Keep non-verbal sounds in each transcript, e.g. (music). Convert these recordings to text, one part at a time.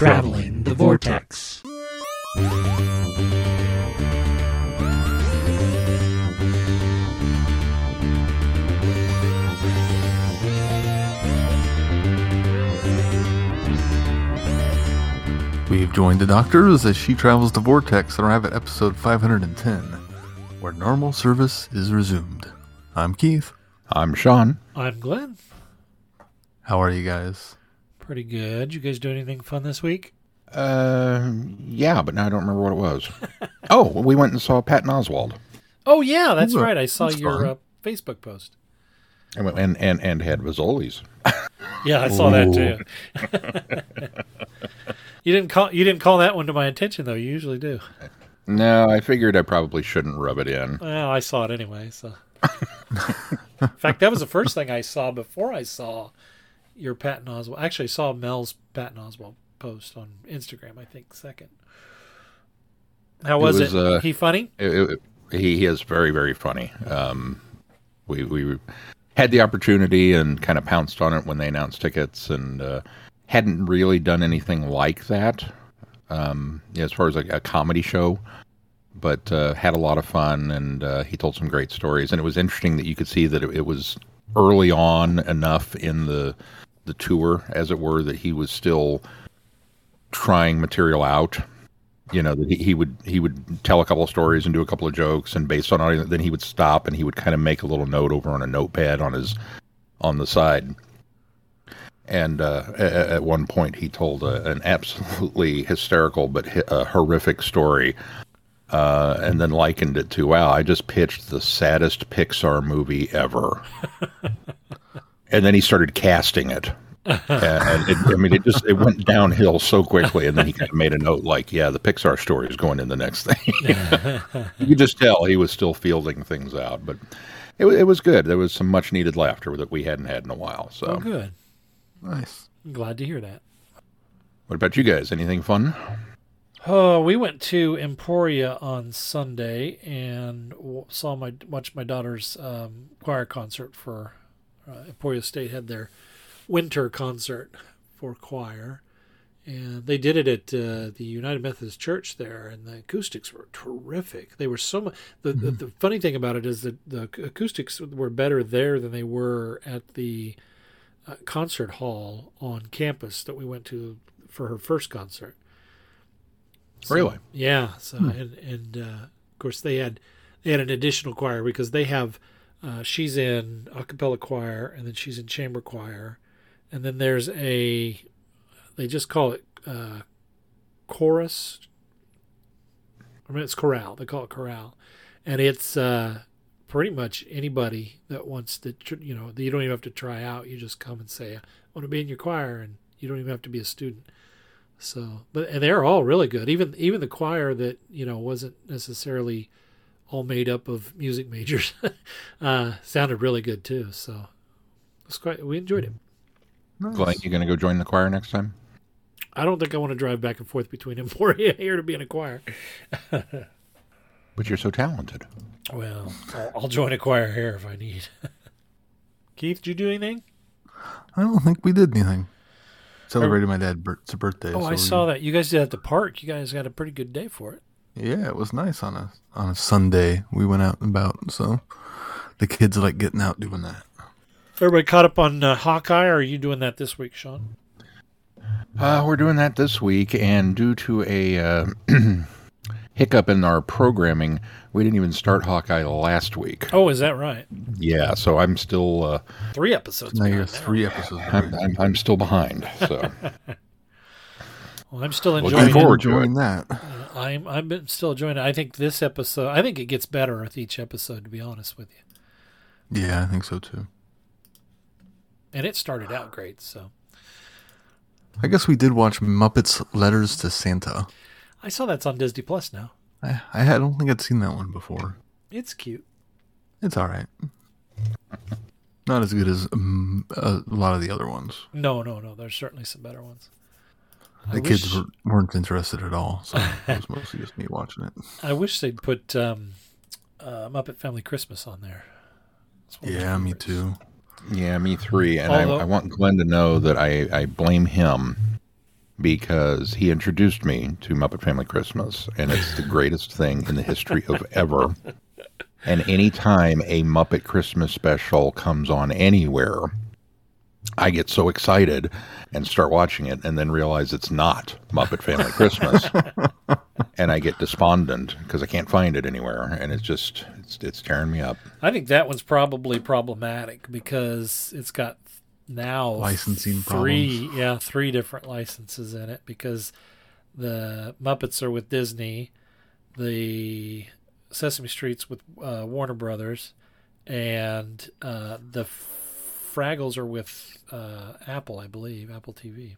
Traveling the Vortex. We've joined the Doctors as she travels the Vortex and arrive at episode 510, where normal service is resumed. I'm Keith. I'm Sean. I'm Glenn. How are you guys? Pretty good. You guys do anything fun this week? Uh, yeah, but now I don't remember what it was. (laughs) oh, we went and saw Patton Oswalt, Oh yeah, that's Ooh, right. I saw your uh, Facebook post. and and and, and had Vizoli's. (laughs) Yeah, I saw that too. (laughs) you didn't call you didn't call that one to my attention though. You usually do. No, I figured I probably shouldn't rub it in. Well, I saw it anyway. So, in fact, that was the first thing I saw before I saw your Patton Oswalt. Actually, I saw Mel's Patton Oswalt post on Instagram. I think second. How It was it? uh, he funny? It- it- he, is very very funny. Um, we we had the opportunity and kind of pounced on it when they announced tickets and uh, hadn't really done anything like that um, yeah, as far as like a comedy show. But uh, had a lot of fun and uh, he told some great stories and it was interesting that you could see that it, it was early on enough in the the tour, as it were, that he was still trying material out. You know that he, he would he would tell a couple of stories and do a couple of jokes and based on it then he would stop and he would kind of make a little note over on a notepad on his on the side. And uh, at, one point he told a, an absolutely hysterical but uh, horrific story uh, and then likened it to wow i just pitched the saddest pixar movie ever (laughs) and then he started casting it (laughs) and it, I mean, it just it went downhill so quickly, and then he kind of made a note like, "Yeah, the Pixar story is going in the next thing." (laughs) you could just tell he was still fielding things out, but it, it was good. There was some much needed laughter that we hadn't had in a while. So, Oh, good. Nice. I'm glad to hear that. what about you guys? Anything fun? Oh, we went to Emporia on Sunday and saw my watched my daughter's um, choir concert for uh, Emporia State had their winter concert for choir, and they did it at uh, the United Methodist Church there, and the acoustics were terrific. They were so much. The, the the funny thing about it is that the acoustics were better there than they were at the uh, concert hall on campus that we went to for her first concert. So, Really? Yeah. So and and uh, of course they had they had an additional choir because they have uh, she's in a cappella choir and then she's in chamber choir, and then there's a they just call it uh, chorus. I mean it's chorale. They call it chorale, and it's uh, pretty much anybody that wants to you know you don't even have to try out. You just come and say I want to be in your choir, and you don't even have to be a student. So, but and they're all really good. Even even the choir that you know wasn't necessarily all made up of music majors (laughs) uh, sounded really good too. So it's quite we enjoyed it. Nice. Glenn, you going to go join the choir next time? I don't think I want to drive back and forth between (laughs) Emporia here to be in a choir. (laughs) But you're so talented. Well, I'll, I'll join a choir here if I need. Keith, did you do anything? I don't think we did anything. Celebrated my dad's bir- birthday. Oh, so I we- saw that. You guys did at the park. You guys got a pretty good day for it. Yeah, it was nice on a on a Sunday. We went out and about, so the kids like getting out doing that. Everybody caught up on uh, Hawkeye, or are you doing that this week, Sean? Uh, we're doing that this week, and due to a uh, (clears throat) hiccup in our programming, we didn't even start Hawkeye last week. Oh, is that right? Yeah, so I'm still uh, Three episodes. Now you're three episodes. I'm, I'm, I'm still behind. So (laughs) Well, I'm still Looking enjoying Looking forward forward to enjoying that. I'm I'm still enjoying it. I think this episode. I think it gets better with each episode. To be honest with you, Yeah, I think so too. and it started out great. So I guess we did watch Muppets Letters to Santa. I saw that's on Disney Plus now. I I, don't think I'd seen that one before. It's cute. It's all right. Not as good as um, a lot of the other ones. No, no, no. There's certainly some better ones. I The kids wish- were, weren't interested at all, so it was (laughs) mostly just me watching it. I wish they'd put um, uh, Muppet Family Christmas on there. It's one Yeah, me too. yeah, me three, and Although- I, I want Glenn to know that I, I blame him because he introduced me to Muppet Family Christmas, and it's the greatest thing in the history of ever. (laughs) And anytime a Muppet Christmas special comes on anywhere, I get so excited and start watching it and then realize it's not Muppet Family Christmas. (laughs) and I get despondent because I can't find it anywhere and it's just it's, it's tearing me up. I think that one's probably problematic because it's got now Licensing three yeah three different licenses in it because the Muppets are with Disney, the Sesame Street's with uh, Warner Brothers, and uh, the Fraggles are with uh, Apple, I believe, Apple TV.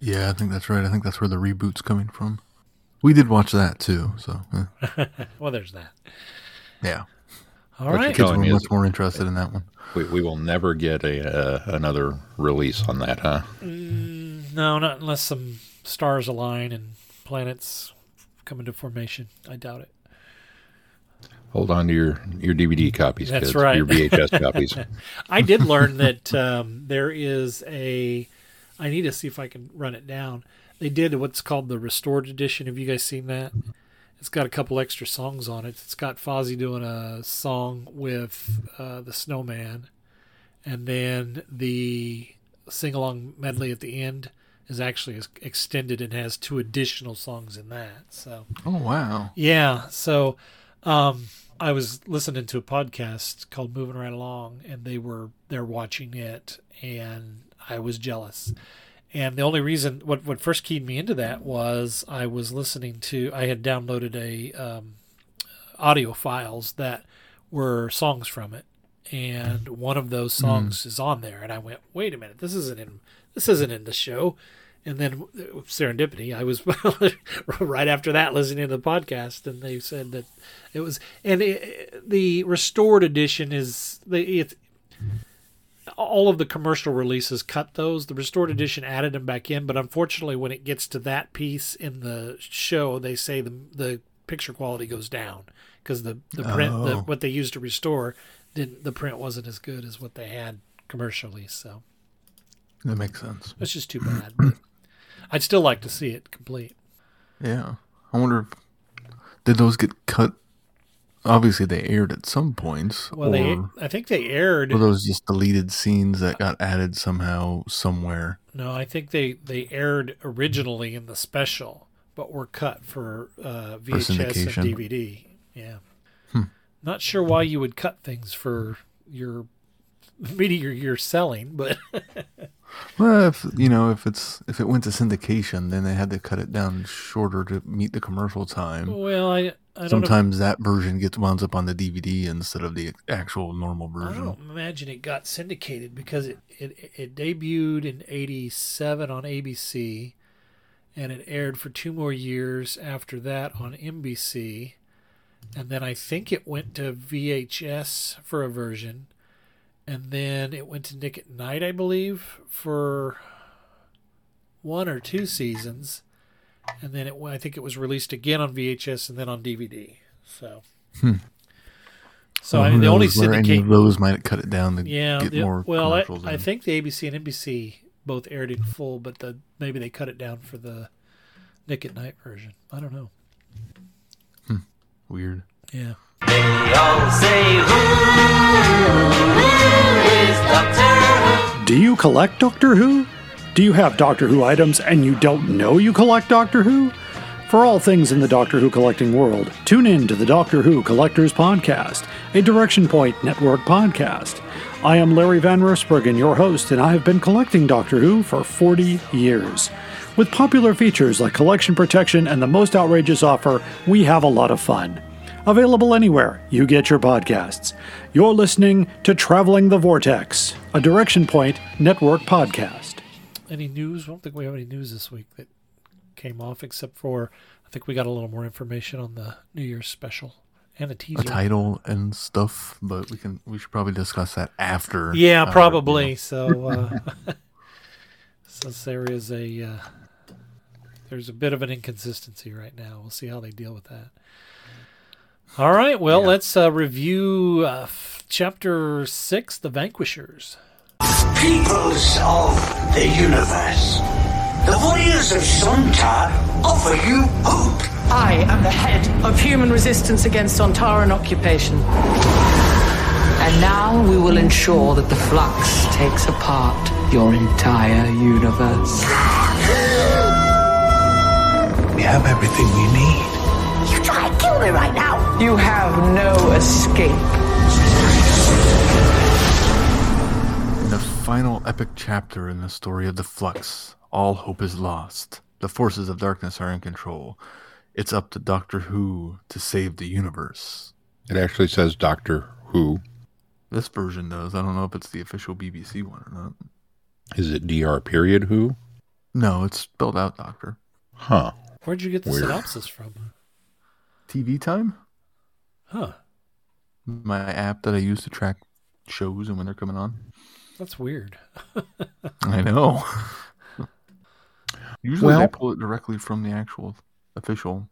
Yeah, I think that's right. I think that's where the reboot's coming from. We did watch that too, so eh. (laughs) Well, there's that. yeah. All What you right. Kids telling were much more interested in that one. We, we will never get a uh, another release on that, huh? No, not unless some stars align and planets come into formation. I doubt it. Hold on to your your DVD copies, That's kids. right. Your VHS (laughs) copies. I did learn that um, there is a. I need to see if I can run it down. They did what's called the restored edition. Have you guys seen that? It's got a couple extra songs on it. It's got Fozzie doing a song with uh, the Snowman, and then the sing along medley at the end is actually extended and has two additional songs in that. So Oh wow. yeah. So um, I was listening to a podcast called Moving Right Along, and they were they're watching it, and I was jealous. And the only reason what what first keyed me into that was I was listening to I had downloaded a um, audio files that were songs from it, and one of those songs is on there, and I went, wait a minute, this isn't in this isn't in the show. And then uh, serendipity, I was (laughs) right after that listening to the podcast, and they said that it was, and it, the restored edition is the it's all of the commercial releases cut those. The restored edition added them back in, but unfortunately, when it gets to that piece in the show, they say the the picture quality goes down because the the print the, Oh. what they used to restore didn't the print wasn't as good as what they had commercially. So That makes sense. it's just too (clears throat) bad. I'd still like to see it complete. Yeah. I wonder if did those get cut obviously they aired at some points. Well, or they I think they aired. were those just deleted scenes that got added somehow somewhere? No, I think they they aired originally in the special, but were cut for uh, VHS and. DVD. Yeah, Hmm. not sure why you would cut things for your (laughs) media you're selling, but (laughs) Well, if you know, if it's if it went to syndication, then they had to cut it down shorter to meet the commercial time. well, I I don't know. Sometimes that version gets wound up on the DVD instead of the actual normal I version. don't imagine it got syndicated because it, it, it debuted in 87 on ABC and it aired for two more years after that on NBC. And then I think it went to VHS for a version. And then it went to Nick at Night, I believe, for one or two seasons. And then it, I think it was released again on VHS and then on DVD. So. Hmm. So Well, I mean, the only knows where any syndicate of those might cut it down to yeah, get the- more well, I. I think the ABC and NBC both aired in full, but the maybe they cut it down for the Nick at Night version. I don't know. weird. Yeah, Do you collect Doctor Who? Do you have Doctor Who items and you don't know you collect Doctor Who? For all things in the Doctor Who collecting world, tune in to the Doctor Who Collectors Podcast, a Direction Point Network podcast. I am Larry Van Rosbergen, your host, and I have been collecting Doctor Who for 40 years. With popular features like collection protection and the most outrageous offer, we have a lot of fun. Available anywhere you get your podcasts. You're listening to Traveling the Vortex, a Direction Point Network podcast. any news? I don't think we have any news this week that came off, except for I think we got a little more information on the New Year's special and a teaser. A title and stuff, but we can we should probably discuss that after. Yeah, uh, probably. So, uh, (laughs) since there is a uh, there's a bit of an inconsistency right now, we'll see how they deal with that. All right. Well, let's uh, review uh, f- chapter six, "The Vanquishers." Peoples of the universe, the warriors of Sontar offer you hope. I am the head of human resistance against Sontaran occupation. And now we will ensure that the flux takes apart your entire universe. We have everything we need. You try and kill me right now. You have no escape. In the final epic chapter in the story of the Flux, all hope is lost. The forces of darkness are in control. It's up to Doctor Who to save the universe. It actually says Doctor Who. This version does. I don't know if it's the official BBC one or not. Is it DR period Who? No, it's spelled out Doctor. Huh. Where'd you get the Weird. synopsis from? TV time? Huh. My app that I use to track shows and when they're coming on. That's weird. (laughs) I know. (laughs) Usually they pull it directly from the actual official.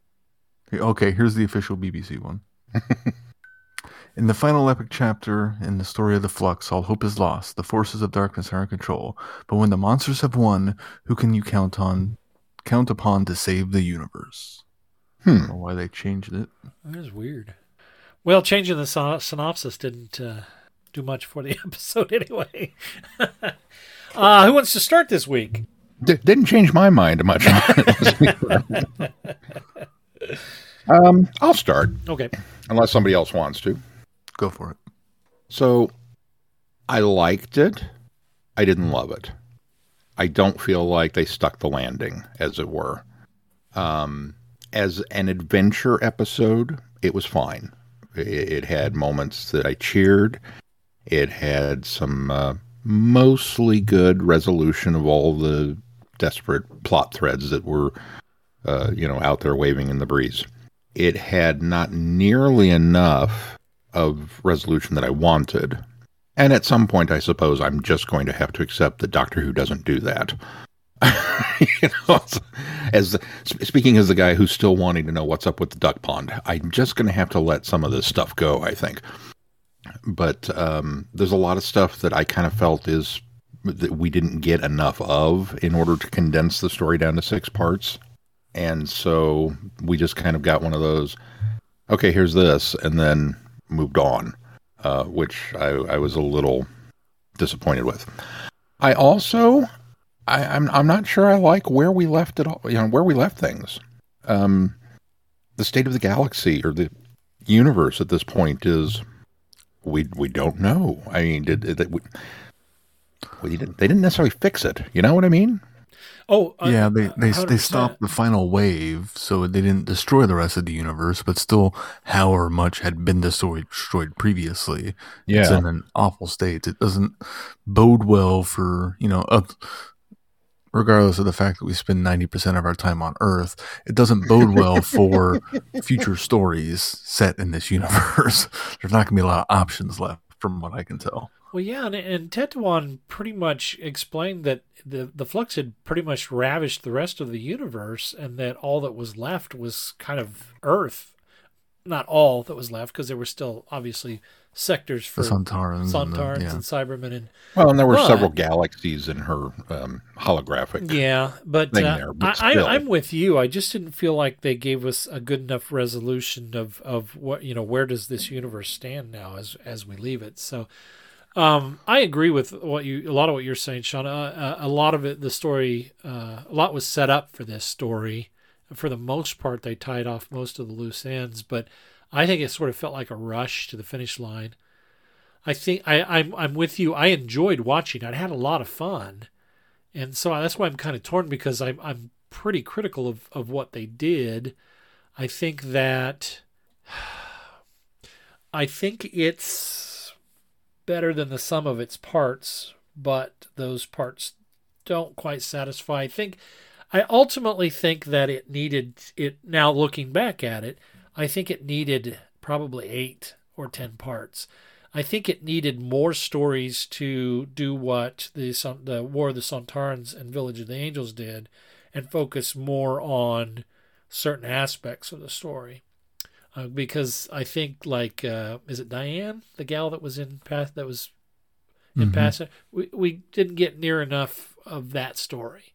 Okay, here's the official BBC one. (laughs) in the final epic chapter in the story of the Flux, all hope is lost. The forces of darkness are in control. But when the monsters have won, who can you count on? Count upon to save the universe. I Hmm. don't know why they changed it. That is weird. Well, changing the synopsis didn't uh, do much for the (laughs) episode anyway. (laughs) uh, who wants to start this week? D- didn't change my mind much. (laughs) um, I'll start Okay. unless somebody else wants to. Go for it. So, I liked it. I didn't love it. I don't feel like they stuck the landing, as it were. Um, as an adventure episode, it was fine. It, had moments that I cheered. It had some uh, mostly good resolution of all the desperate plot threads that were, uh, you know, out there waving in the breeze. It had not nearly enough of resolution that I wanted. And at some point, I suppose I'm just going to have to accept that Doctor Who doesn't do that. (laughs) you know, as speaking as the guy who's still wanting to know what's up with the duck pond, I'm just going to have to let some of this stuff go. I think, but um, there's a lot of stuff that I kind of felt is that we didn't get enough of in order to condense the story down to six parts, and so we just kind of got one of those. Okay, here's this, and then moved on, uh, which I, I was a little disappointed with. I also I, I'm I'm not sure I like where we left it all. You know where we left things. Um, the state of the galaxy or the universe at this point is we we don't know. I mean, did, did we, we didn't, they didn't necessarily fix it. You know what I mean? Oh, uh, yeah, they they, they 100%. stopped the final wave, so they didn't destroy the rest of the universe, but still, however much had been destroyed destroyed previously, it's in an awful state. It doesn't bode well for you know, up, regardless of the fact that we spend ninety percent of our time on Earth, it doesn't bode well for (laughs) future stories set in this universe. (laughs) There's not going to be a lot of options left, from what I can tell. Well, yeah, and, and Tecteun pretty much explained that the the flux had pretty much ravished the rest of the universe, and that all that was left was kind of Earth. Not all that was left, because there were still obviously sectors for The Sontarans, and the- Sontarans yeah. and Cybermen, and Well, and there were But- several galaxies in her um, holographic. yeah. But, thing uh, there, but I, still. I, I'm with you. I just didn't feel like they gave us a good enough resolution of of what you know. Where does this universe stand now as as we leave it? So. Um, I agree with what you a lot of what you're saying, Sean. Uh, uh, a lot of it, the story, uh, a lot was set up for this story. For the most part, they tied off most of the loose ends, but I think it sort of felt like a rush to the finish line. I think I, I'm I'm with you. I enjoyed watching. I had a lot of fun, and so that's why I'm kind of torn because I'm I'm pretty critical of of what they did. I think that (sighs) I think it's better than the sum of its parts, but those parts don't quite satisfy. I think I ultimately think that it needed it now looking back at it, I think it needed probably 8 or 10 parts. I think it needed more stories to do what the the War of the Sontarans and Village of the Angels did and focus more on certain aspects of the story. Uh, because I think like uh, is it Diane, the gal that was in past that was in Mhm. past we we didn't get near enough of that story.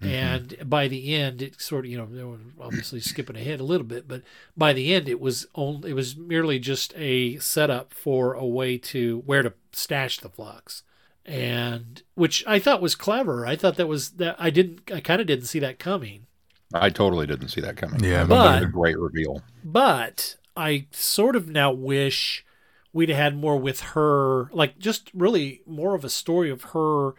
Mm-hmm. And by the end, it sort of, you know, they were obviously skipping ahead a little bit, but by the end, it was only, it was merely just a setup for a way to where to stash the flux, and which I thought was clever. I thought that was that I didn't, I kind of didn't see that coming. I totally didn't see that coming. Yeah, I thought that was but- a great reveal. But I sort of now wish we'd had more with her, like just really more of a story of her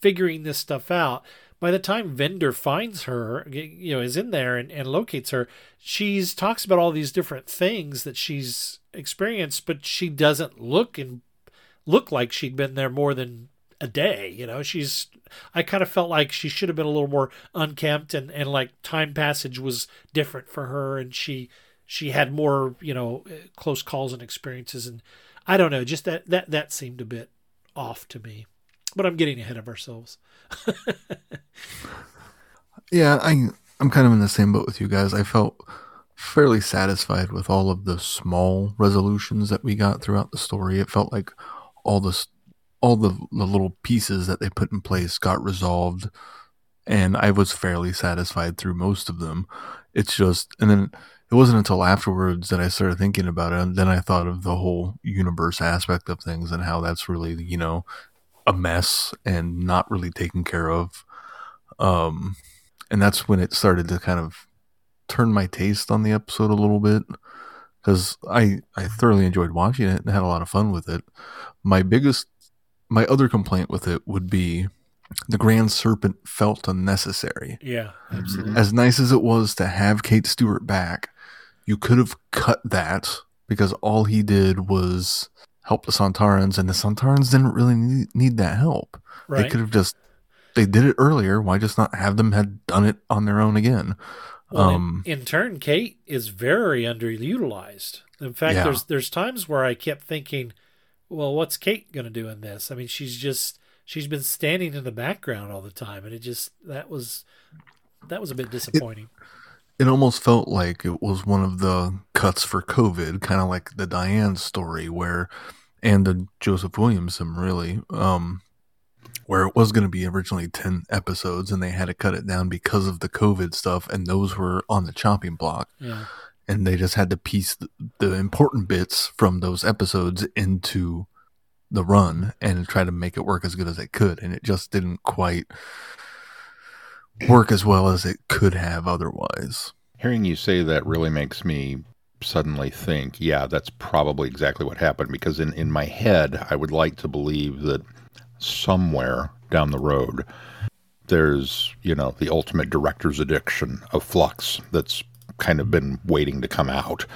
figuring this stuff out. By the time Vinder finds her, you know, is in there and, and locates her, she's talks about all these different things that she's experienced, but she doesn't look and look like she'd been there more than a day. You know, she's. I kind of felt like she should have been a little more unkempt, and and like time passage was different for her, and she she had more you know eh, close calls and experiences, and I don't know, just that that that seemed a bit off to me. But I'm getting ahead of ourselves. (laughs) Yeah, I I'm kind of in the same boat with you guys. I felt fairly satisfied with all of the small resolutions that we got throughout the story. It felt like all the all the, the little pieces that they put in place got resolved, and I was fairly satisfied through most of them. It's just, and then it wasn't until afterwards that I started thinking about it, and then I thought of the whole universe aspect of things and how that's really, you know, a mess and not really taken care of. Um, and that's when it started to kind of turn my taste on the episode a little bit because I I thoroughly enjoyed watching it and had a lot of fun with it. My biggest my other complaint with it would be the Grand Serpent felt unnecessary. Yeah, absolutely. As nice as it was to have Kate Stewart back, you could have cut that because all he did was help the Sontarans, and the Sontarans didn't really need, need that help. They could have just they did it earlier. Why just not have them had done it on their own again? Well, in- um, in, turn, Kate is very underutilized. In fact, Yeah. there's there's times where I kept thinking, well, what's Kate going to do in this? I mean, she's just she's been standing in the background all the time, and it just that was that was a bit disappointing. it almost felt like it was one of the cuts for COVID, kind of like the Diane story, where and the Joseph Williamson really, um, where it was going to be originally ten episodes, and they had to cut it down because of the COVID stuff, and those were on the chopping block. yeah, and they just had to piece the, the important bits from those episodes into the run and try to make it work as good as they could and it just didn't quite work as well as it could have otherwise Hearing you say that really makes me suddenly think, yeah, that's probably exactly what happened. Because in, in my head, I would like to believe that somewhere down the road, there's, you know, the ultimate director's addiction of Flux that's kind of been waiting to come out.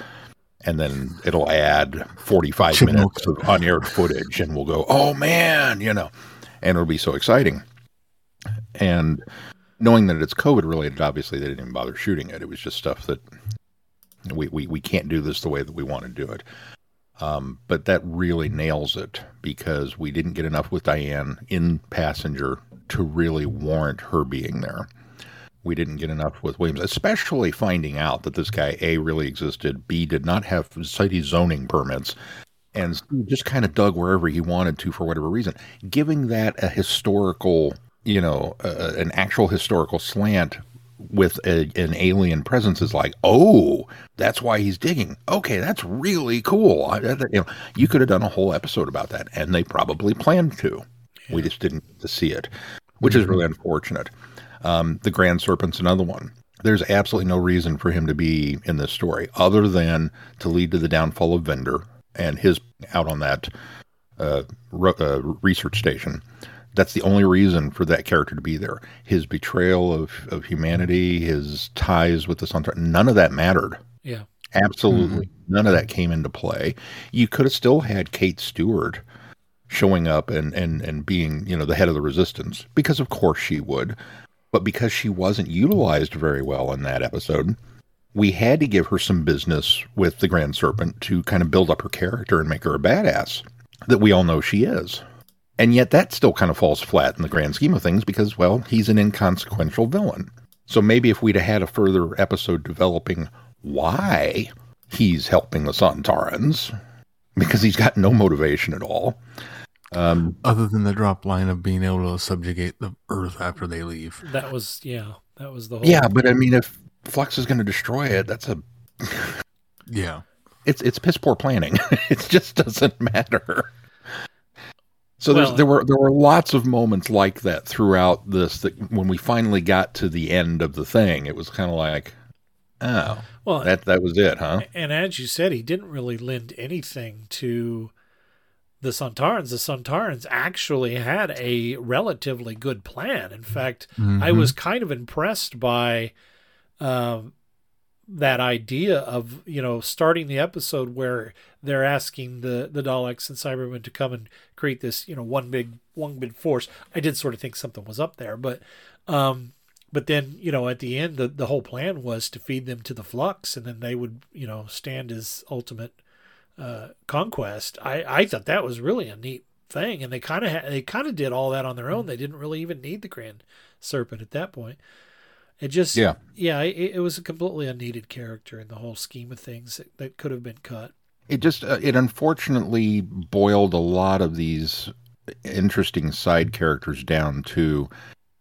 And then it'll add 45 Chip (laughs) minutes of unaired footage, and we'll go, oh man, you know, and it'll be so exciting. And knowing that it's COVID related, obviously they didn't even bother shooting it. It was just stuff that we, we, we can't do this the way that we want to do it. Um, but that really nails it because we didn't get enough with Diane in Passenger to really warrant her being there. We didn't get enough with Williams, especially finding out that this guy A really existed, B did not have city zoning permits, and just kind of dug wherever he wanted to for whatever reason. Giving that a historical, you know, uh, an actual historical slant with a, an alien presence is like, oh, that's why he's digging. Okay, that's really cool. I, I- you know, you could have done a whole episode about that, and they probably planned to. We just didn't get to see it, which is really unfortunate. Um, the Grand Serpent's another one. There's absolutely no reason for him to be in this story other than to lead to the downfall of Vinder and his out on that uh, ro- uh, research station. That's the only reason for that character to be there. His betrayal of, of humanity, his ties with the Sun, none of that mattered. yeah, Absolutely. Mm-hmm. None of that came into play. You could have still had Kate Stewart showing up and, and, and being, you know, the head of the resistance, because of course she would. But because she wasn't utilized very well in that episode, we had to give her some business with the Grand Serpent to kind of build up her character and make her a badass that we all know she is. And yet that still kind of falls flat in the grand scheme of things because, well, he's an inconsequential villain. So maybe if we'd have had a further episode developing why he's helping the Sontarans, because he's got no motivation at all, Um, Other than the drop line of being able to subjugate the Earth after they leave. That was yeah, that was the whole. yeah, but I mean, if Flux is going to destroy it, that's a Yeah. it's it's piss poor planning. (laughs) it just doesn't matter. So Well- there were there were lots of moments like that throughout this. That when we finally got to the end of the thing, it was kind of like, oh, well, that that was it, huh? and as you said, he didn't really lend anything to the Sontarans. The Sontarans actually had a relatively good plan. In fact, I Mhm. was kind of impressed by um, that idea of you know starting the episode where they're asking the the Daleks and Cybermen to come and create this you know one big one big force. I did sort of think something was up there, but um, but then you know at the end the the whole plan was to feed them to the flux, and then they would you know stand as ultimate uh, conquest. I I thought that was really a neat thing, and they kind of ha- they kind of did all that on their own. They didn't really even need the Grand Serpent at that point. It just Yeah. yeah it, it was a completely unneeded character in the whole scheme of things that, that could have been cut. It just uh, it unfortunately boiled a lot of these interesting side characters down to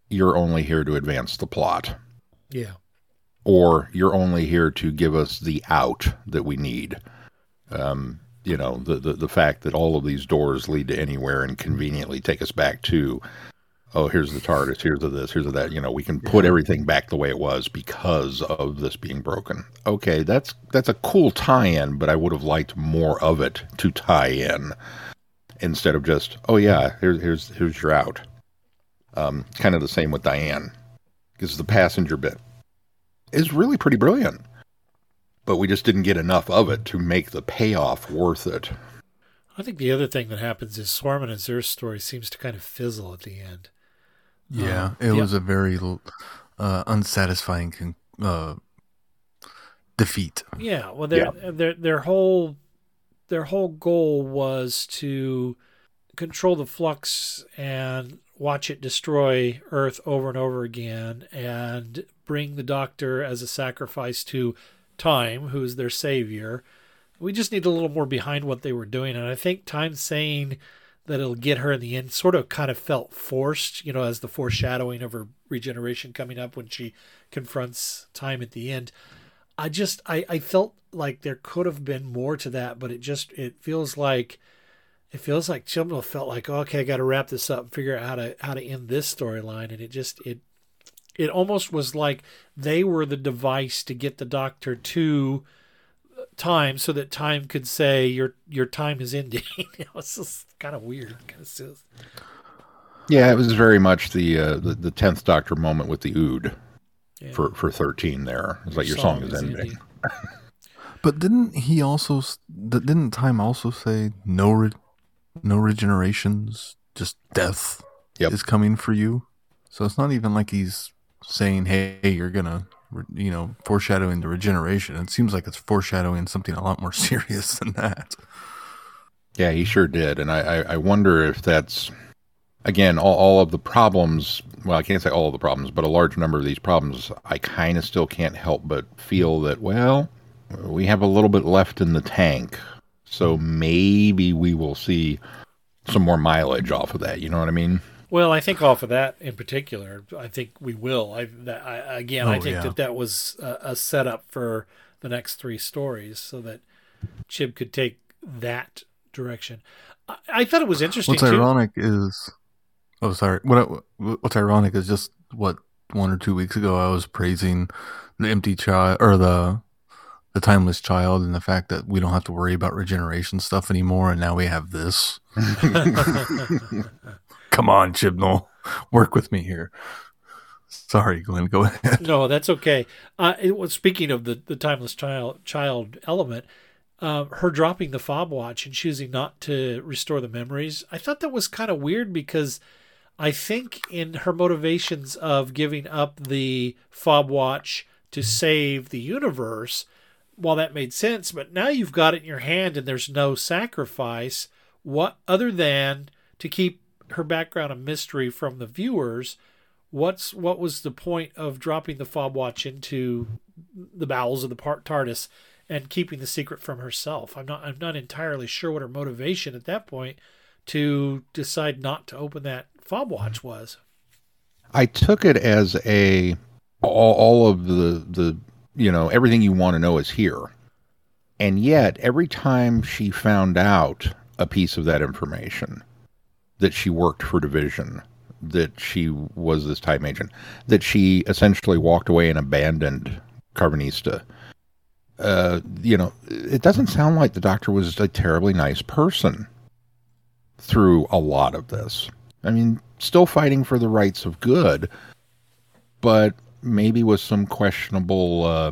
you're only here to advance the plot. Yeah. or you're only here to give us the out that we need. Um, you know, the, the the fact that all of these doors lead to anywhere and conveniently take us back to, oh, here's the TARDIS, here's the this, here's the that. You know, we can put everything back the way it was because of this being broken. Okay, that's that's a cool tie-in, but I would have liked more of it to tie in instead of just, oh yeah, here's here's here's your out. Um, kind of the same with Diane, because the passenger bit is really pretty brilliant. But we just didn't get enough of it to make the payoff worth it. I think the other thing that happens is Swarm and Azure's story seems to kind of fizzle at the end. Yeah. Um, it yeah. was a very uh, unsatisfying con- uh, defeat. Yeah, well, their their their whole their whole goal was to control the flux and watch it destroy Earth over and over again, and bring the Doctor as a sacrifice to Time, who's their savior. We just need a little more behind what they were doing, and I think Time saying that it'll get her in the end sort of kind of felt forced, you know, as the foreshadowing of her regeneration coming up when she confronts Time at the end. I just I, I felt like there could have been more to that, but it just it feels like it feels like Chibnall felt like oh, okay, I got to wrap this up and figure out how to how to end this storyline, and it just it it almost was like they were the device to get the Doctor to time so that time could say your your time is ending. (laughs) it was just kind of weird, kind of silly. Yeah, it was very much the uh, the, the tenth Doctor moment with the Ood Yeah. for for thirteen. There, it's like your song, is ending. (laughs) But didn't he also? Didn't time also say no, re- no regenerations, just death Yep. is coming for you? So it's not even like he's saying, "Hey, you're gonna," re- you know, foreshadowing the regeneration. It seems like it's foreshadowing something a lot more (laughs) serious than that. Yeah, he sure did, and I, I, I wonder if that's again all, all of the problems. Well, I can't say all of the problems, but a large number of these problems. I kind of still can't help but feel that well, we have a little bit left in the tank, so maybe we will see some more mileage off of that. You know what I mean? Well, I think off of that in particular, I think we will. I, that, I again, I Oh, think yeah. that that was a, a setup for the next three stories, so that Chib could take that direction. I, I thought it was interesting What's too. ironic is, oh, sorry. What What's ironic is just what one or two weeks ago I was praising the empty child or the the timeless child and the fact that we don't have to worry about regeneration stuff anymore, and now we have this. (laughs) (laughs) Come on, Chibnall, work with me here. Sorry, Glenn, go ahead. (laughs) no, that's okay. Uh, it was speaking of the the timeless child child element. Uh, her dropping the fob watch and choosing not to restore the memories. I thought that was kind of weird because I think in her motivations of giving up the fob watch to save the universe, while that made sense, but now you've got it in your hand and there's no sacrifice. What other than to keep her background a mystery from the viewers? What's what was the point of dropping the fob watch into the bowels of the part TARDIS and keeping the secret from herself? I'm not I'm not entirely sure what her motivation at that point to decide not to open that fob watch was. I took it as a all, all of the the you know everything you want to know is here, and yet every time she found out a piece of that information that she worked for Division, that she was this time agent, that she essentially walked away and abandoned Karvanista. Uh, you know, it doesn't sound like the doctor was a terribly nice person through a lot of this. I mean, still fighting for the rights of good, but maybe with some questionable uh,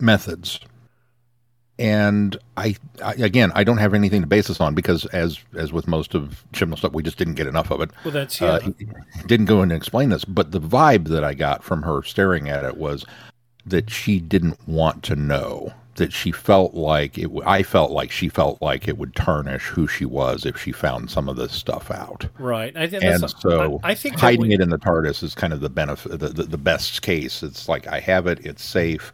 methods. And I, I, again, I don't have anything to base this on because, as as with most of Chibnall stuff, we just didn't get enough of it. Well, that's yeah. Uh, didn't go in and explain this, but the vibe that I got from her staring at it was that she didn't want to know. That she felt like it. I felt like she felt like it would tarnish who she was if she found some of this stuff out. right. I think And that's, so, I, I think hiding we- it in the TARDIS is kind of the benefit, the, the, the best case. It's like I have it, it's safe,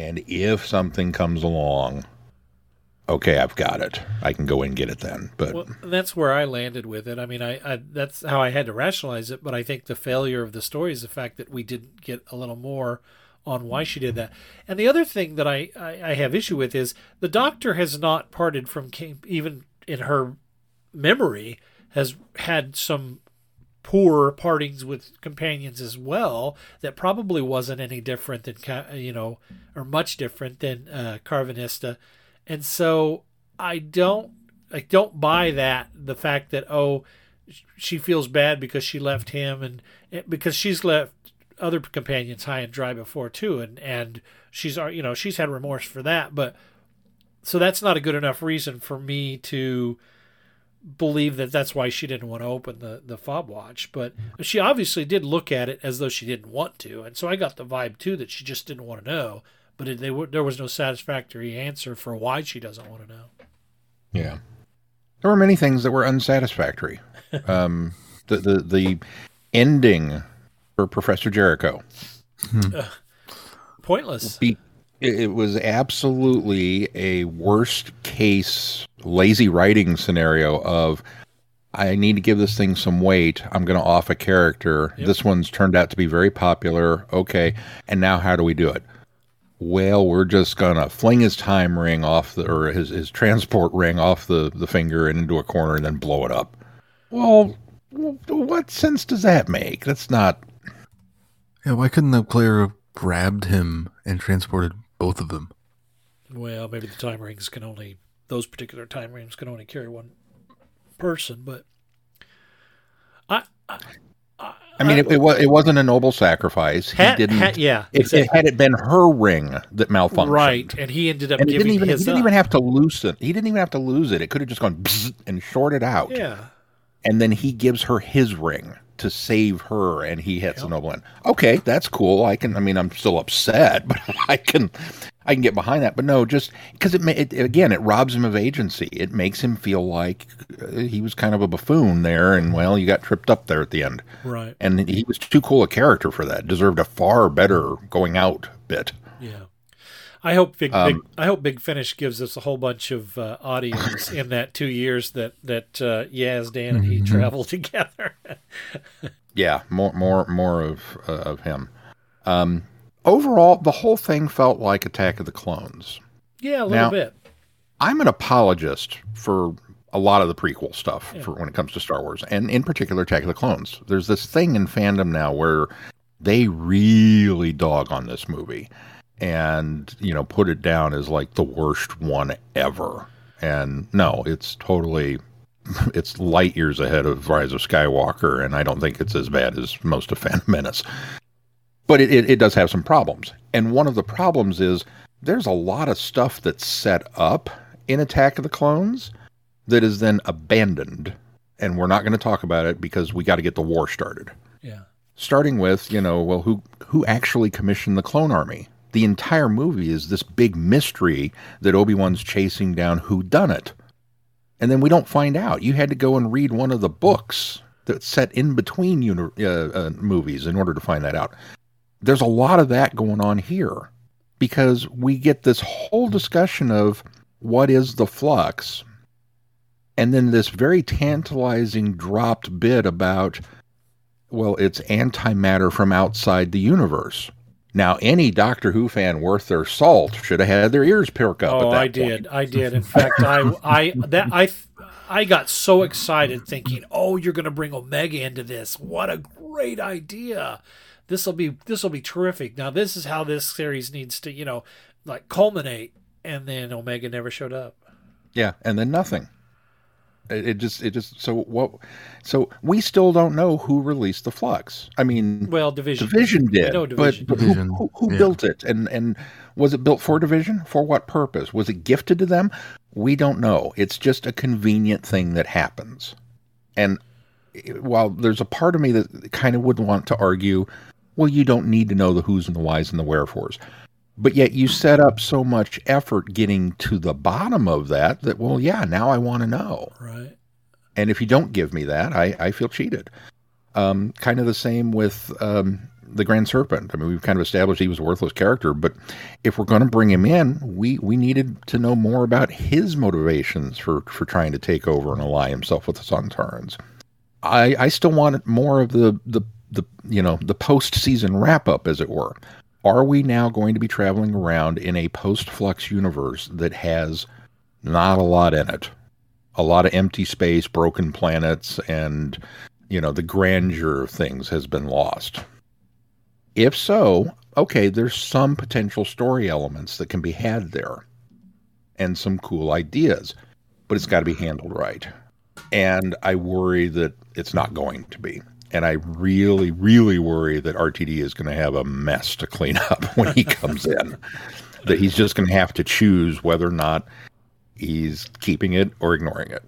and if something comes along, okay, I've got it. I can go and get it then. But Well, that's where I landed with it. I mean, I, I that's how I had to rationalize it. But I think the failure of the story is the fact that we didn't get a little more on why she did that. And the other thing that I, I, I have issue with is the Doctor has not parted from King, even in her memory, has had some poor partings with companions as well that probably wasn't any different than Ca- you know or much different than uh, Karvanista and so I don't I don't buy that the fact that oh she feels bad because she left him and and because she's left other companions high and dry before too and and she's uh, you know she's had remorse for that. But so that's not a good enough reason for me to believe that that's why she didn't want to open the the fob watch but she obviously did look at it as though she didn't want to and so i got the vibe too that she just didn't want to know but it, they were, there was no satisfactory answer for why she doesn't want to know yeah, there were many things that were unsatisfactory. (laughs) um, the the the ending for Professor Jericho. pointless Be, it it was absolutely a worst case lazy writing scenario of I need to give this thing some weight. I'm going to off a character. Yep. This one's turned out to be very popular. Okay. And now how do we do it? Well, we're just going to fling his time ring off the, or his, his transport ring off the, the finger and into a corner and then blow it up. Well, what sense does that make? That's not, Yeah, why couldn't the player have grabbed him and transported both of them? well maybe the time rings can only those particular time rings can only carry one person but i i, I mean, it, it, was, it wasn't a noble sacrifice. He had, didn't. had- yeah If exactly. it had it been her ring that malfunctioned, right and he ended up and he giving didn't even he didn't up. even have to loosen. He didn't even have to lose it. It could have just gone and shorted out. yeah And then he gives her his ring to save her, and he hits a noble end. Okay, that's cool. I can. I mean, I'm still upset, (laughs) but I can. I can get behind that. But no, just because it, it again, it robs him of agency. It makes him feel like uh, he was kind of a buffoon there, and well, you got tripped up there at the end. right And he was too cool a character for that. Deserved a far better going out bit. Yeah. I hope Big, Um, Big I hope Big Finish gives us a whole bunch of uh, audios in that two years that that uh, Yaz, Dan, and he traveled (laughs) together. Yeah, more more more of uh, of him. Um, overall, the whole thing felt like Attack of the Clones. yeah, a little Now- bit. I'm an apologist for a lot of the prequel stuff for when it comes to Star Wars, and in particular Attack of the Clones. There's this thing in fandom now where they really dog on this movie, and you know put it down as like the worst one ever. And no, it's totally (laughs) it's light years ahead of Rise of Skywalker, and I don't think it's as bad as most of (laughs) Phantom Menace. But it, it, it does have some problems. And one of the problems is there's a lot of stuff that's set up in Attack of the Clones that is then abandoned. And we're not going to talk about it because we got to get the war started. Yeah. Starting with, you know, well, who who actually commissioned the clone army? The entire movie is this big mystery that Obi-Wan's chasing down who done it. And then we don't find out. You had to go and read one of the books that's set in between uni- uh, uh, movies in order to find that out. There's a lot of that going on here because we get this whole discussion of what is the flux. and then this very tantalizing dropped bit about, well, it's antimatter from outside the universe. Now, any Doctor Who fan worth their salt should have had their ears perk up. Oh, at that I point. did. I did. In fact, I, I, that I, I got so excited thinking, "Oh, you're going to bring Omega into this. What a great idea! This will be, this will be terrific." Now, this is how this series needs to, you know, like culminate. And then Omega never showed up. Yeah, and then nothing. It, it just, it just. So what? So we still don't know who released the flux. I mean, Well, Division. Division did, know but, Division. but Division, who, who, who yeah. built it, and and was it built for Division? For what purpose? Was it gifted to them? We don't know. It's just a convenient thing that happens. And eh, while there's a part of me that kind of would want to argue, well, you don't need to know the who's and the whys and the wherefores. But yet you set up so much effort getting to the bottom of that that, well, yeah, now I want to know. right. And if you don't give me that, I, I feel cheated. Um, kind of the same with um, the Grand Serpent. I mean, we've kind of established he was a worthless character, but if we're going to bring him in, we, we needed to know more about his motivations for, for trying to take over and ally himself with the Sontarans. I, I still want more of the, the, the you know the post season wrap up, as it were. Are we now going to be traveling around in a post flux universe that has not a lot in it? a lot of empty space, broken planets, and you know the grandeur of things has been lost. If so, okay, there's some potential story elements that can be had there, and some cool ideas, but it's got to be handled right. And I worry that it's not going to be. And I really, really worry that RTD is going to have a mess to clean (laughs) up when he comes in. (laughs) That he's just going to have to choose whether or not he's keeping it or ignoring it.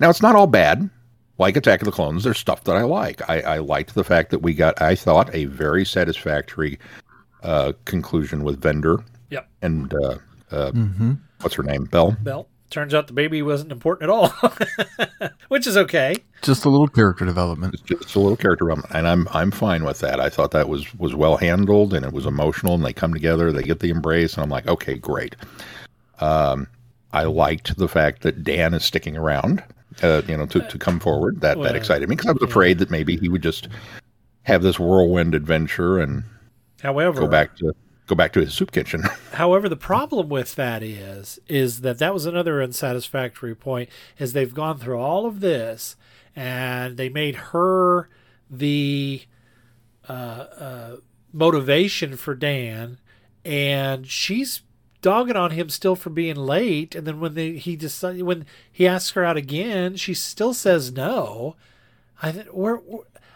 Now, it's not all bad. Like Attack of the Clones, there's stuff that I like. I, I liked the fact that we got, I thought, a very satisfactory uh, conclusion with Vinder Yep. and uh, uh, Mm-hmm. what's her name? Bel. Bel. Turns out the baby wasn't important at all, (laughs) which is okay. Just a little character development. It's just a little character development, and I'm I'm fine with that. I thought that was was well handled, and it was emotional, and they come together, they get the embrace, and I'm like, okay, great. Um, I liked the fact that Dan is sticking around, uh, you know, to, to come forward. That Well, that excited me because I was afraid that maybe he would just have this whirlwind adventure and However, go back to go back to his soup kitchen. (laughs) However, the problem with that is is that that was another unsatisfactory point is they've gone through all of this and they made her the uh, uh, motivation for Dan and she's dogging on him still for being late and then when they, he decide, when he asks her out again she still says no I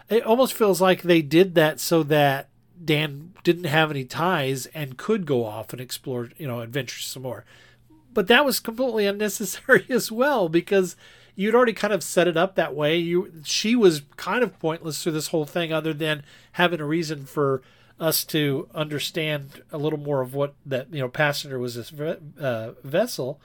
it almost feels like they did that so that Dan didn't have any ties and could go off and explore, you know, adventure some more. But that was completely (laughs) unnecessary (laughs) as well because you'd already kind of set it up that way. You she was kind of pointless through this whole thing other than having a reason for us to understand a little more of what that, you know, passenger was this uh, vessel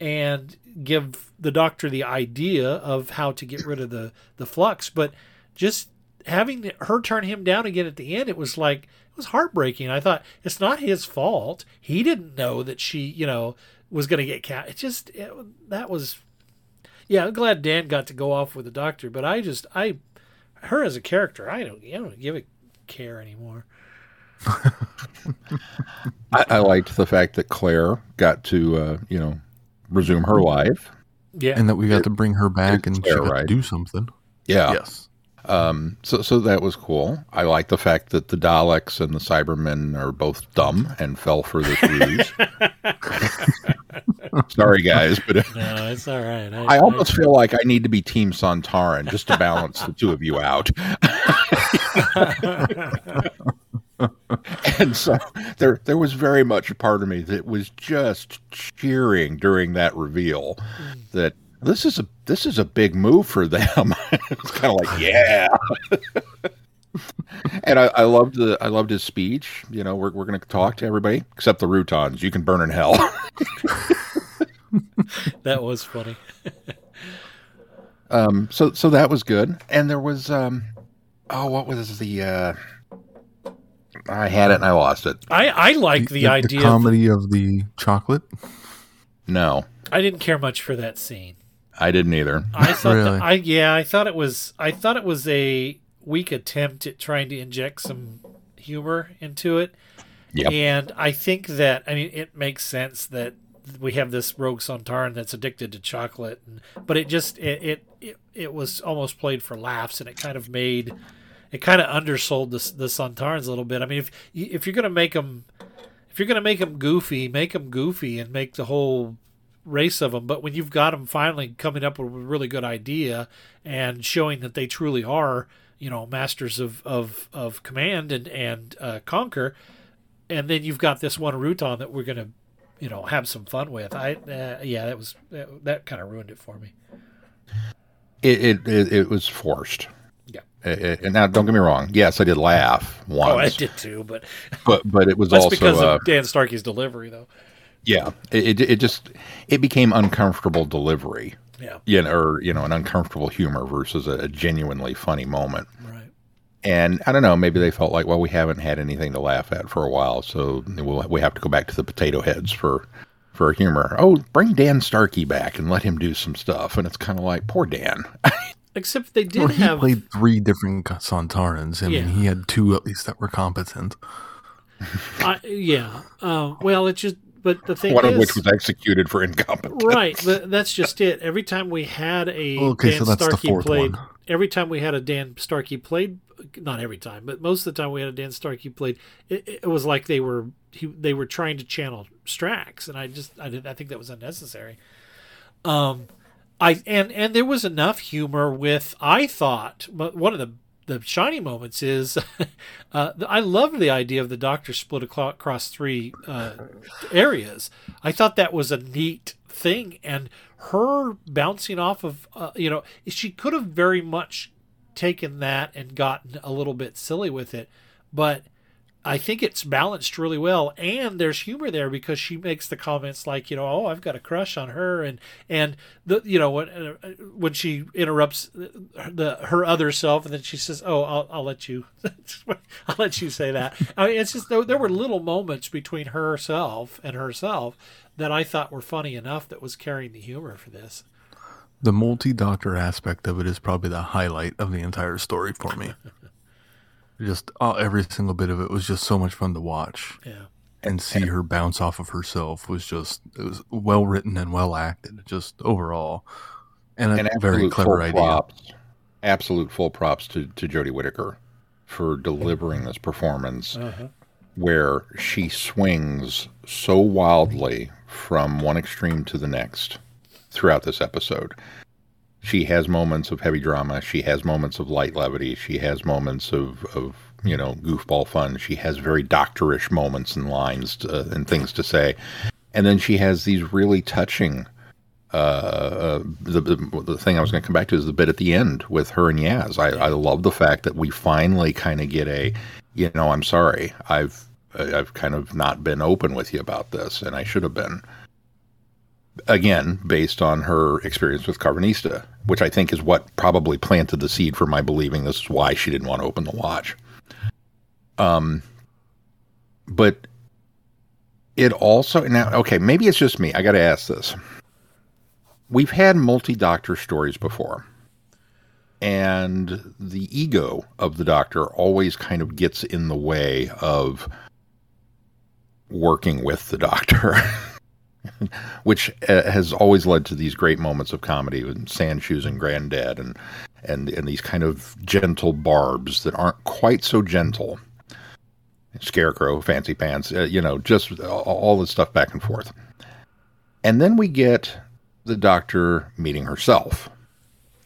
and give the doctor the idea of how to get rid of the the flux but just having her turn him down again at the end it was like it was heartbreaking i thought it's not his fault he didn't know that she you know was going to get cat it just it, that was yeah i'm glad dan got to go off with the doctor but i just i her as a character i don't i don't give a care anymore (laughs) I, I liked the fact that Claire got to uh, you know resume her life. yeah And that we got to bring her back and she got right? to do something. Yeah. Yes. Um, so, so that was cool. I like the fact that the Daleks and the Cybermen are both dumb and fell for this ruse. (laughs) Sorry, guys, but no it's all right I almost feel like I need to be Team Sontaran just to balance the two of you out. (laughs) and so there, there was very much a part of me that was just cheering during that reveal that this is a this is a big move for them. (laughs) it's kind of like, yeah. (laughs) and I, I loved the I loved his speech. You know, we're we're going to talk to everybody except the Rutans. You can burn in hell. (laughs) that was funny um, so so that was good. And there was um, oh, what was the uh, I had it and I lost it. i i like the, idea of- comedy of the chocolate. No, I didn't care much for that scene. I didn't either. I thought Really? that, I yeah, I thought it was I thought it was a weak attempt at trying to inject some humor into it. Yep. And I think that I mean it makes sense that we have this rogue Sontaran that's addicted to chocolate, and, but it just it, it it it was almost played for laughs, and it kind of made it kind of undersold the the Sontarans a little bit. I mean, if if you're gonna make them if you're gonna make them goofy, make them goofy, and make the whole race of them. But when you've got them finally coming up with a really good idea and showing that they truly are, you know, masters of of, of command and and uh, conquer, and then you've got this one Rutan that we're gonna, you know, have some fun with. I uh, yeah, that was that, that kind of ruined it for me. It it, it, was forced. Yeah. And now, don't get me wrong. Yes, I did laugh once, Oh, I did too, but but but it was (laughs) also because uh, of Dan Starkey's delivery, though. Yeah. It, it it just it became uncomfortable delivery. Yeah. You know, or you know, an uncomfortable humor versus a, a genuinely funny moment. Right. And I don't know, maybe they felt like, well, we haven't had anything to laugh at for a while, so we'll, we have to go back to the potato heads for for humor. Oh, bring Dan Starkey back and let him do some stuff. And it's kind of like, poor Dan. (laughs) Except they did Well, he have played three different Sontarans. I Yeah. mean, he had two at least that were competent. I, yeah. Uh, well, it just but the thing One is, of which was executed for incompetence. right but (laughs) that's just it every time we had a Okay, dan so that's starkey fourth played one. every time we had a dan starkey played not every time but most of the time we had a dan starkey played it, it was like they were he, they were trying to channel strax and i just i did i think that was unnecessary um i and and there was enough humor with i thought one of the the shiny moments is (laughs) uh, I love the idea of the doctor split across three uh, areas. I thought that was a neat thing, and her bouncing off of uh, you know she could have very much taken that and gotten a little bit silly with it, but I think it's balanced really well, and there's humor there because she makes the comments like, you know, oh, I've got a crush on her, and and the you know when uh, when she interrupts the her other self, and then she says, oh, I'll, I'll let you, (laughs) I'll let you say that. I mean, it's just there, there were little moments between herself and herself that I thought were funny enough that was carrying the humor for this. The multi doctor aspect of it is probably the highlight of the entire story for me. (laughs) just oh, every single bit of it was just so much fun to watch. Yeah. And see her bounce off of herself was just it was well written and well acted, just overall. And a And very clever full idea. props, absolute full props to, to Jodie Whittaker for delivering this performance Uh-huh. where she swings so wildly from one extreme to the next throughout this episode. She has moments of heavy drama. She has moments of light levity. She has moments of, of you know, goofball fun. She has very doctorish moments and lines to, and things to say. And then she has these really touching uh, the, the the thing I was going to come back to is the bit at the end with her and Yaz. I, I love the fact that we finally kind of get a, you know, I'm sorry, I've I've kind of not been open with you about this, and I should have been. Again, based on her experience with Karvanista, which I think is what probably planted the seed for my believing this is why she didn't want to open the watch. Um, but it also now okay, maybe it's just me. I got to ask this we've had multi doctor stories before. And the ego of the doctor always kind of gets in the way of working with the doctor, (laughs) (laughs) which uh, has always led to these great moments of comedy with Sand Shoes and Granddad and, and, and these kind of gentle barbs that aren't quite so gentle. Scarecrow, Fancy Pants, uh, you know, just all, this stuff back and forth. And then we get the doctor meeting herself.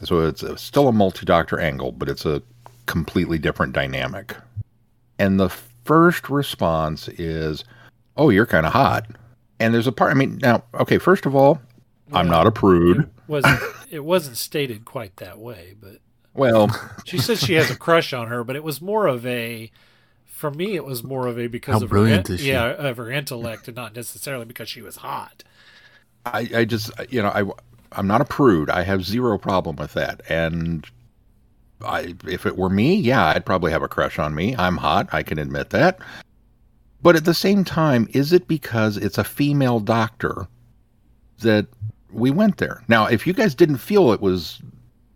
So it's a, still a multi doctor angle, but it's a completely different dynamic. And the first response is, Oh, you're kind of hot. And there's a part, I mean, now, okay, first of all, I'm not a prude. wasn't it wasn't stated quite that way, but Well, she says she has a crush on her, but it was more of a for me it was more of a because How of her brilliant in- is she? yeah of her intellect and not necessarily because she was hot. I, I just, you know, I, I'm not a prude. I have zero problem with that. And I, if it were me, yeah, I'd probably have a crush on me. I'm hot. I can admit that. But at the same time, is it because it's a female doctor that we went there. Now, if you guys didn't feel it was,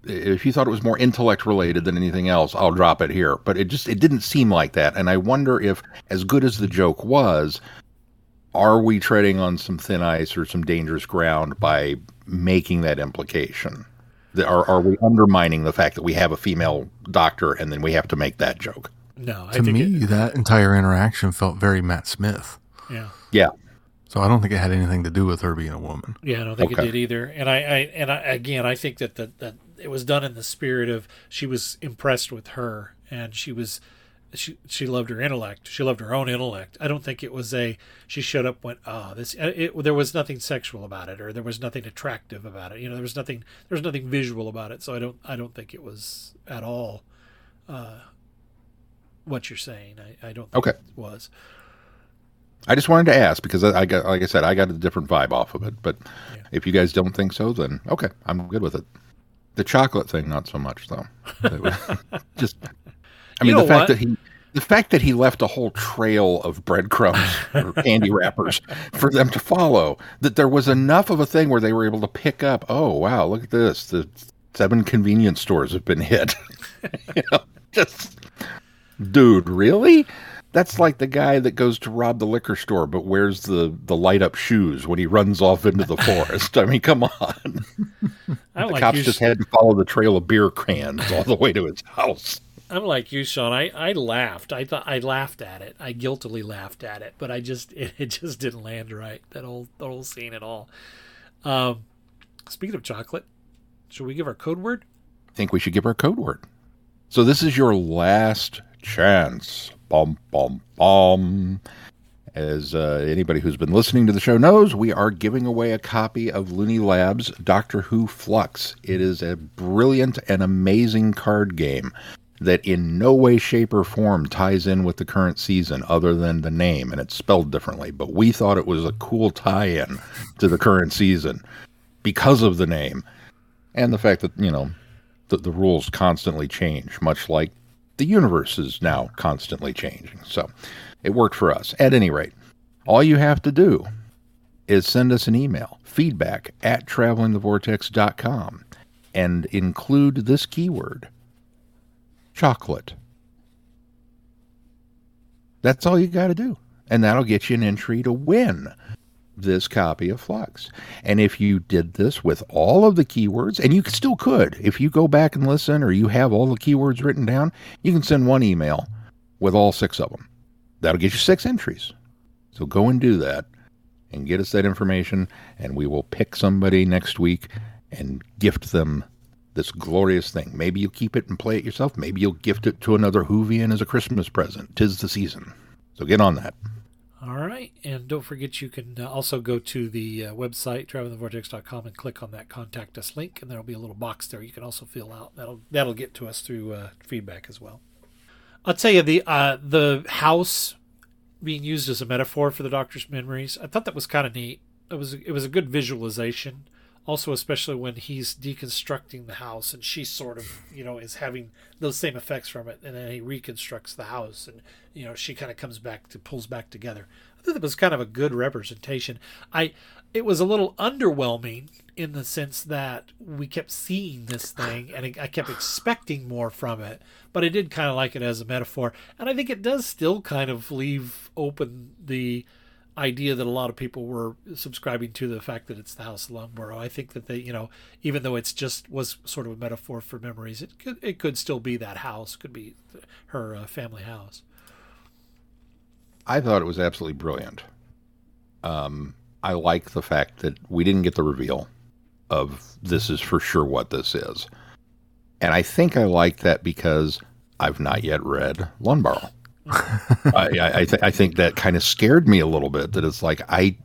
if you thought it was more intellect related than anything else, I'll drop it here. But it just it didn't seem like that, and I wonder if, as good as the joke was, are we treading on some thin ice or some dangerous ground by making that implication? Are are we undermining the fact that we have a female doctor and then we have to make that joke? No, I To think me, it, that entire interaction felt very Matt Smith. yeah. Yeah, So I don't think it had anything to do with her being a woman. Yeah, I don't think Okay. it did either. And I, I and I, again, I think that, that that it was done in the spirit of she was impressed with her and she was she she loved her intellect. She loved her own intellect. I don't think it was a she showed up went oh this uh, it, there was nothing sexual about it or there was nothing attractive about it. You know, there was nothing there was nothing visual about it. So I don't I don't think it was at all uh what you're saying. I, I don't think Okay. it was. I just wanted to ask because I I got, like I said, I got a different vibe off of it. But if you guys don't think so, then okay, I'm good with it. The chocolate thing, not so much though. (laughs) Just, I You mean, know the fact what? that he, the fact that he left a whole trail of breadcrumbs (laughs) or candy wrappers for them to follow, that there was enough of a thing where they were able to pick up. Oh wow, look at this! The seven convenience stores have been hit. (laughs) you know, just dude, really? That's like the guy that goes to rob the liquor store but wears the, the light up shoes when he runs off into the forest. I mean, come on. (laughs) The like cops you, just had to follow the trail of beer cans all the way to his house. I'm like you, Sean. I, I laughed. I thought I laughed at it. I guiltily laughed at it, but I just (laughs) it, it just didn't land right. That whole the whole scene at all. Um, speaking of chocolate, should we give our code word? I think we should give our code word. So this is your last chance. Bum bum bum. As uh, anybody who's been listening to the show knows, we are giving away a copy of Looney Labs Doctor Who Flux. It is a brilliant and amazing card game that in no way, shape, or form ties in with the current season other than the name, and it's spelled differently. But we thought it was a cool tie in to the current season because of the name and the fact that, you know, the, the rules constantly change, much like the universe is now constantly changing. So it worked for us. At any rate, all you have to do is send us an email, feedback at travelingthevortex.com, and include this keyword chocolate. That's all you got to do. And that'll get you an entry to win this copy of Flux. And if you did this with all of the keywords, and you still could, if you go back and listen or you have all the keywords written down, you can send one email with all six of them. That'll get you six entries. So go and do that and get us that information, and we will pick somebody next week and gift them this glorious thing. Maybe you'll keep it and play it yourself. Maybe you'll gift it to another Whovian as a Christmas present. Tis the season. So get on that. All right, and don't forget you can uh, also go to the uh, website travelingthevortex.com and click on that contact us link, and there'll be a little box there you can also fill out. That'll that'll get to us through uh, feedback as well. I'll tell you the uh, the house being used as a metaphor for the Doctor's memories. I thought that was kind of neat. It was it was a good visualization. Also, especially when he's deconstructing the house and she sort of, you know, is having those same effects from it, and then he reconstructs the house, and you know, she kind of comes back to pulls back together. I thought it was kind of a good representation. I, it was a little underwhelming in the sense that we kept seeing this thing, and I kept expecting more from it. But I did kind of like it as a metaphor, and I think it does still kind of leave open the idea that a lot of people were subscribing to the fact that it's the house of Lungbarrow. I think that they, you know, even though it's just was sort of a metaphor for memories, it could it could still be that house, could be her uh, family house. I thought it was absolutely brilliant. Um, I like the fact that we didn't get the reveal of this is for sure what this is. And I think I like that because I've not yet read Lungbarrow. I, I, th- I think that kind of scared me a little bit that it's like I,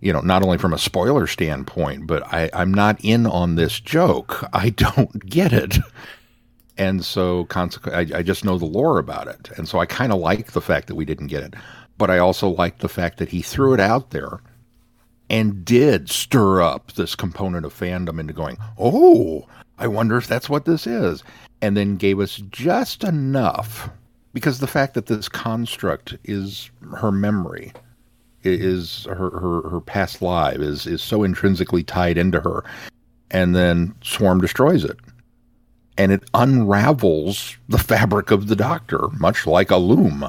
you know, not only from a spoiler standpoint, but I, I'm not in on this joke. I don't get it. And so, consequently, I, I just know the lore about it. And so I kind of like the fact that we didn't get it. But I also like the fact that he threw it out there and did stir up this component of fandom into going, oh, I wonder if that's what this is. And then gave us just enough because the fact that this construct is her memory is her, her her past life is is so intrinsically tied into her, and then Swarm destroys it, and it unravels the fabric of the Doctor, much like a loom.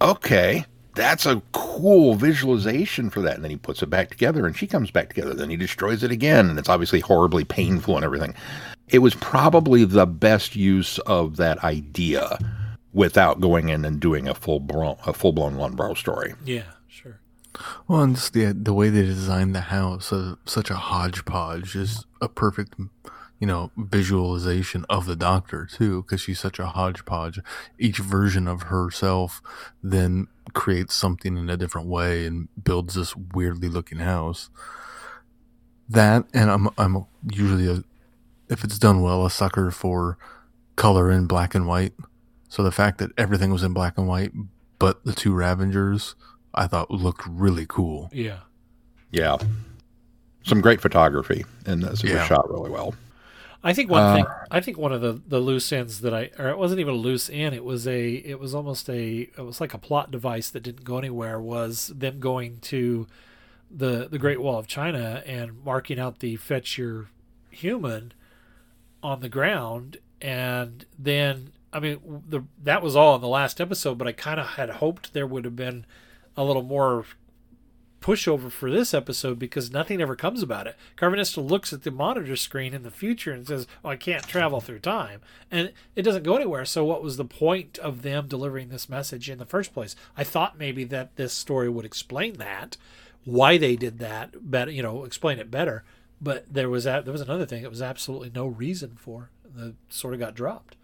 Okay, that's a cool visualization for that. And then he puts it back together, and she comes back together. Then he destroys it again, and it's obviously horribly painful and everything. It was probably the best use of that idea without going in and doing a full blown a full blown Lungbarrow story. Yeah, sure. Well, and just the the way they designed the house, uh, such a hodgepodge, is a perfect, you know, visualization of the Doctor too, because she's such a hodgepodge. Each version of herself then creates something in a different way and builds this weirdly looking house. That, and I'm I'm usually a, if it's done well, a sucker for color in black and white. So the fact that everything was in black and white, but the two Ravagers, I thought looked really cool. Yeah. Yeah, some great photography, and this It was shot really well. I think one Uh, thing. I think one of the the loose ends that I, or it wasn't even a loose end. It was a. It was almost a. It was like a plot device that didn't go anywhere. Was them going to the the Great Wall of China and marking out the fetch your human on the ground, and then I mean the that was all in the last episode. But I kind of had hoped there would have been a little more pushover for this episode because nothing ever comes about it. Karvanista looks at the monitor screen in the future and says, oh, I can't travel through time. And it doesn't go anywhere. So, what was the point of them delivering this message in the first place? I thought maybe that this story would explain that, why they did that, better, you know, explain it better. But there was a, there was another thing. It was absolutely no reason for. The sort of got dropped.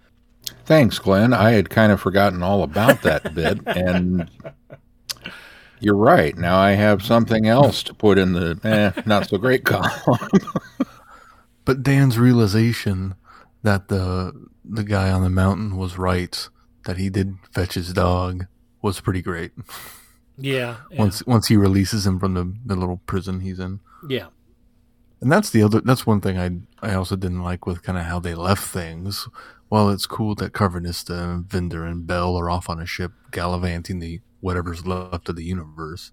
Thanks, Glenn. I had kind of forgotten all about that bit, (laughs) and you're right. Now I have something else to put in the eh, not so great column. (laughs) But Dan's realization that the the guy on the mountain was right, that he did fetch his dog, was pretty great. Yeah. yeah. Once once he releases him from the, the little prison he's in. yeah. And that's the other that's one thing I I also didn't like with kind of how they left things. While it's cool that Karvanista and Vinder and Bel are off on a ship gallivanting the whatever's left of the universe,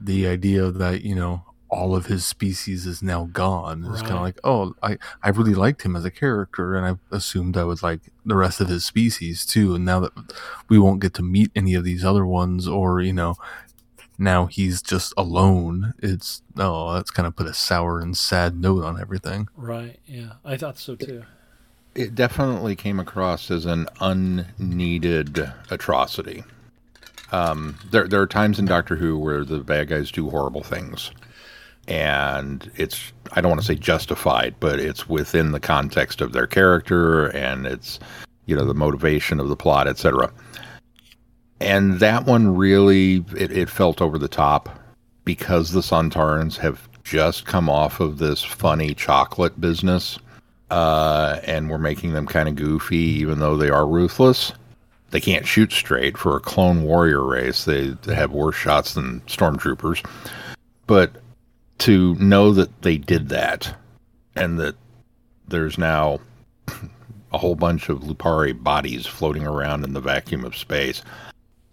the idea that, you know, all of his species is now gone is kind of like, oh, I, I really liked him as a character and I assumed I would like the rest of his species too. And now that we won't get to meet any of these other ones or, you know, now he's just alone. It's oh, that's kind of put a sour and sad note on everything. Right. Yeah. I thought so too. It definitely came across as an unneeded atrocity. Um, there, there are times in Doctor Who where the bad guys do horrible things, and it's I don't want to say justified, but it's within the context of their character and it's you know the motivation of the plot, etc. And that one really it, it felt over the top because the Sontarans have just come off of this funny chocolate business uh, and we're making them kind of goofy, even though they are ruthless. They can't shoot straight for a clone warrior race. They, have worse shots than stormtroopers. But to know that they did that, and that there's now (laughs) a whole bunch of Lupari bodies floating around in the vacuum of space,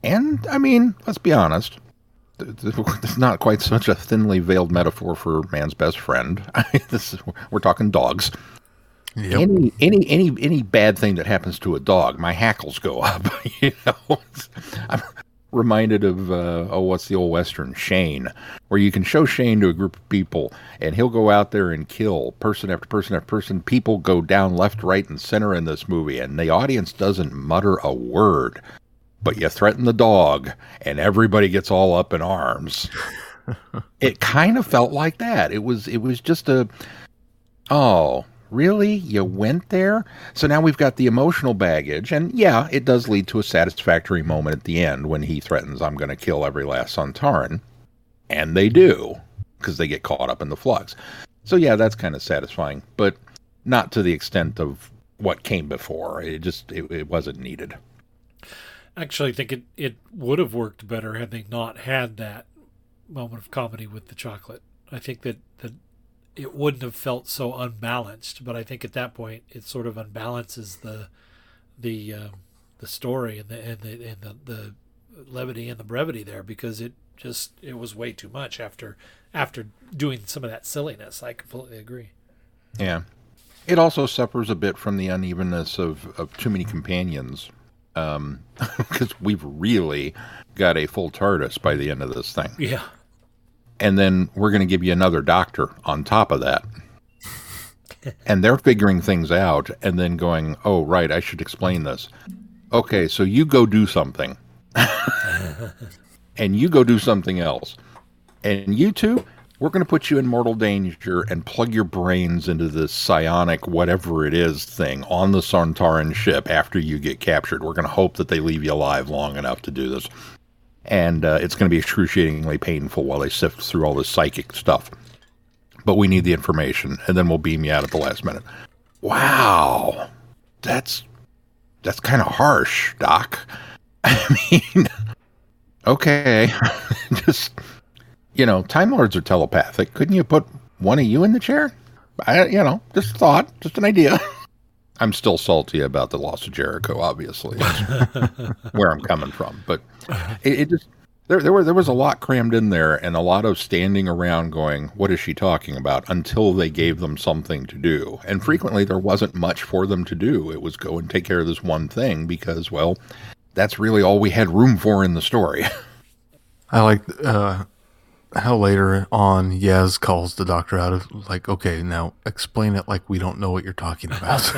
and I mean, let's be honest, (laughs) it's not quite such a thinly veiled metaphor for man's best friend. (laughs) this is, we're talking dogs. Yep. Any any any any bad thing that happens to a dog, my hackles go up. (laughs) you know, I'm reminded of uh, oh, what's the old western Shane, where you can show Shane to a group of people, and he'll go out there and kill person after person after person. People go down left, right, and center in this movie, and the audience doesn't mutter a word. But you threaten the dog, and everybody gets all up in arms. (laughs) it kind of felt like that. It was it was just a oh really? You went there? So now we've got the emotional baggage and yeah it does lead to a satisfactory moment at the end when he threatens i'm going to kill every last Sontaran. and they do because they get caught up in the flux. So yeah that's kind of satisfying but not to the extent of what came before. It just it, it wasn't needed. Actually, I think it, it would have worked better had they not had that moment of comedy with the chocolate. I think that, that it wouldn't have felt so unbalanced, but I think at that point it sort of unbalances the the um, the story and the and the and the, the levity and the brevity there because it just it was way too much after after doing some of that silliness. I completely agree. Yeah. It also suffers a bit from the unevenness of, of too many companions. Um, (laughs) because we've really got a full TARDIS by the end of this thing. Yeah. And then we're going to give you another doctor on top of that. and they're figuring things out and then going, oh, right, I should explain this. Okay, so you go do something. (laughs) and you go do something else. And you two, we're going to put you in mortal danger and plug your brains into this psionic whatever it is thing on the Sontaran ship after you get captured. We're going to hope that they leave you alive long enough to do this. And uh, it's going to be excruciatingly painful while they sift through all this psychic stuff. But we need the information, and then we'll beam you out at the last minute. Wow, that's that's kind of harsh, Doc. (laughs) I mean, okay, (laughs) just you know, Time Lords are telepathic. Couldn't you put one of you in the chair? I, you know, just thought, just an idea. (laughs) I'm still salty about the loss of Jericho. Obviously, (laughs) where I'm coming from. But it, it just there there were there was a lot crammed in there, and a lot of standing around going, "What is she talking about?" Until they gave them something to do, and frequently there wasn't much for them to do. It was go and take care of this one thing because, well, that's really all we had room for in the story. I like uh, how later on Yaz calls the doctor out of like, okay, now explain it like we don't know what you're talking about. (laughs)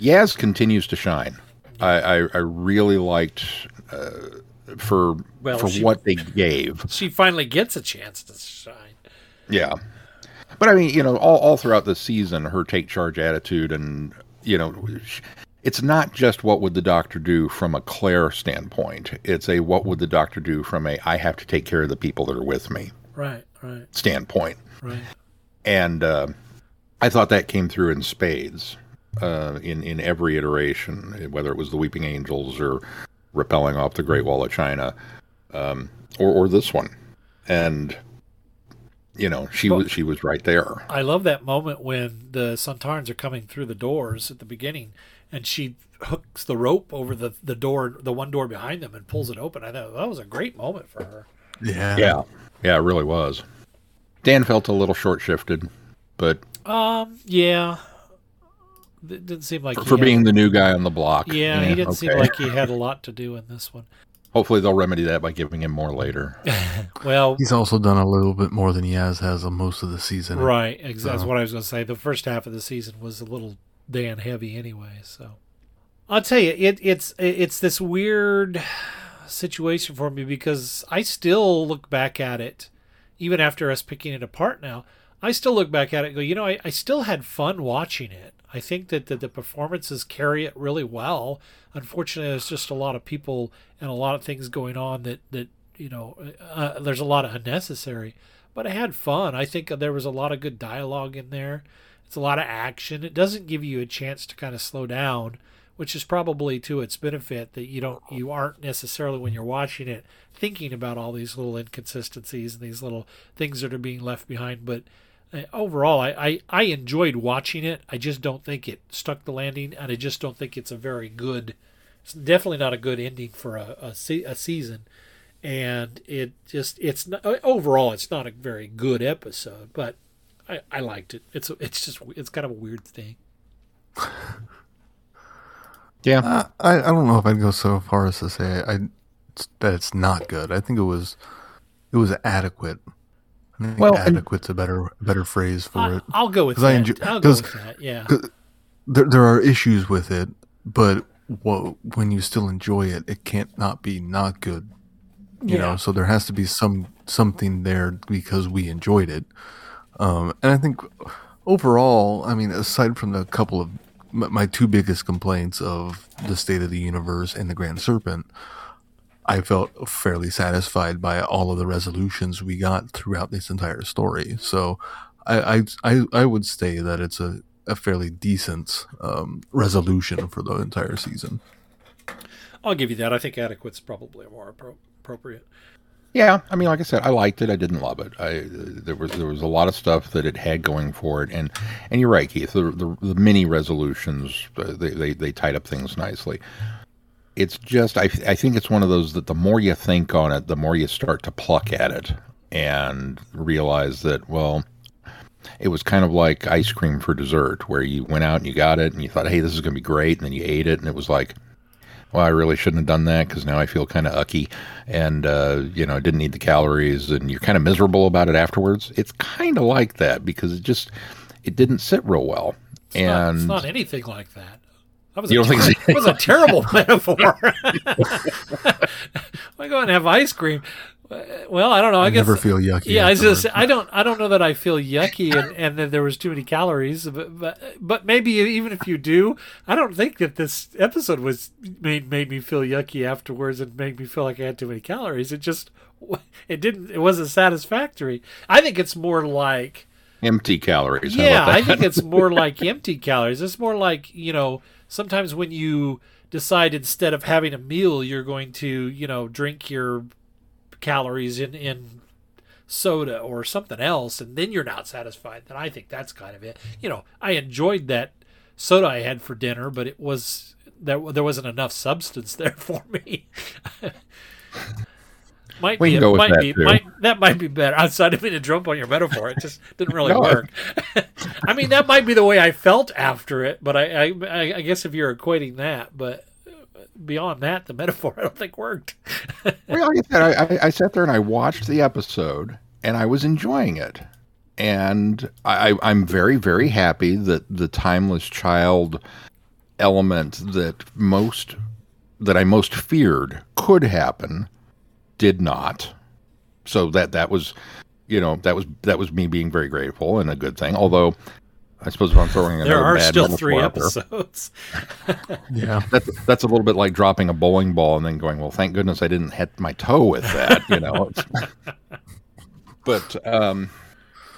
Yaz continues to shine. I, I, I really liked uh, for Well, for she- what they gave. She finally gets a chance to shine. Yeah. But I mean, you know, all, all throughout the season, her take charge attitude and, you know, sh- it's not just what would the doctor do from a Claire standpoint. It's a what would the doctor do from a I have to take care of the people that are with me Right, right, standpoint. right. And uh, I thought that came through in spades uh, in, in every iteration, whether it was the Weeping Angels or repelling off the Great Wall of China um, or, or this one. And, you know, she was she was right there. I love that moment when the Sontarans are coming through the doors at the beginning, and she hooks the rope over the, the door, the one door behind them, and pulls it open. I thought that was a great moment for her. yeah. Yeah. Yeah, it really was. Dan felt a little short shifted, but Um, yeah, it didn't seem like for, for had- being the new guy on the block. Yeah, he didn't seem like he had a lot to do in this one. Hopefully they'll remedy that by giving him more later. (laughs) Well, He's also done a little bit more than he has on most of the season. right, ex- that's what I was going to say. The first half of the season was a little Dan heavy, anyway. So I'll tell you, it, it's it's this weird situation for me because I still look back at it, even after us picking it apart now. I still look back at it go, you know, I, I still had fun watching it. I think that the, the performances carry it really well. Unfortunately, there's just a lot of people and a lot of things going on that, that you know, uh, there's a lot of unnecessary. But I had fun. I think there was a lot of good dialogue in there. It's a lot of action. It doesn't give you a chance to kind of slow down, which is probably to its benefit that you don't you aren't necessarily when you're watching it thinking about all these little inconsistencies and these little things that are being left behind. But uh, overall, I, I, I enjoyed watching it. I just don't think it stuck the landing, and I just don't think it's a very good. It's definitely not a good ending for a a, se- a season, and it just it's not, overall it's not a very good episode. But I, I liked it. It's it's just it's kind of a weird thing. (laughs) Yeah. Uh, I, I don't know if I'd go so far as to say I, that it's not good. I think it was it was adequate. I think Well, and- adequate's a better better phrase for I, it. I'll go with 'Cause that. I enjoy- I'll go 'cause- with that. Yeah. There, there are issues with it, but wha- when you still enjoy it, it can't not be not good. You Yeah. know, so there has to be some something there because we enjoyed it. Um, and I think overall, I mean, aside from the couple of my, two biggest complaints of the state of the universe and the Grand Serpent, I felt fairly satisfied by all of the resolutions we got throughout this entire story. So I I I, would say that it's a, a fairly decent um, resolution for the entire season. I'll give you that. I think adequate's probably more appro- appropriate. Yeah, I mean, like I said, I liked it. I didn't love it. I there was there was a lot of stuff that it had going for it, and and you're right, Keith. The the, the mini resolutions uh, they, they they tied up things nicely. it's just I I think it's one of those that the more you think on it, the more you start to pluck at it and realize that well, it was kind of like ice cream for dessert, where you went out and you got it and you thought, hey, this is going to be great, and then you ate it and it was like, well, I really shouldn't have done that because now I feel kind of ucky and, uh, you know, I didn't need the calories and you're kind of miserable about it afterwards. It's kind of like that because it just, it didn't sit real well. It's not, and it's not anything like that. That was, You a, ter- was a (laughs) terrible (laughs) metaphor. (laughs) I go and have ice cream. Uh, well, I don't know. I, I guess never feel yucky Yeah, I just I don't I don't know that I feel yucky and, and that there was too many calories, but, but but maybe even if you do, I don't think that this episode was made made me feel yucky afterwards and made me feel like I had too many calories. It just it didn't it wasn't satisfactory. I think it's more like empty calories. Yeah, I think it's (laughs) more like empty calories. It's more like, you know, sometimes when you decide instead of having a meal, you're going to, you know, drink your calories in, in soda or something else, and then you're not satisfied. Then I think that's kind of it. You know, I enjoyed that soda I had for dinner, but it was there, there wasn't enough substance (laughs) there for me. (laughs) might We be, go with might that, be, too. might, that might be better. I didn't mean to jump on your metaphor. It just didn't (laughs) really No. work. I mean, that might be the way I felt after it, but I, I- I guess if you're equating that, but beyond that, the metaphor (laughs) I don't think worked. well, like I said, I, I, sat there and I watched the episode and I was enjoying it. And I, I'm very, very happy that the timeless child element that most that I most feared could happen did not. So that that was, you know, that was that was me being very grateful and a good thing. Although, I suppose if I'm throwing another there are bad still three episodes. (laughs) Yeah. that's that's a little bit like dropping a bowling ball and then going, well, thank goodness I didn't hit my toe with that, you know. (laughs) But um,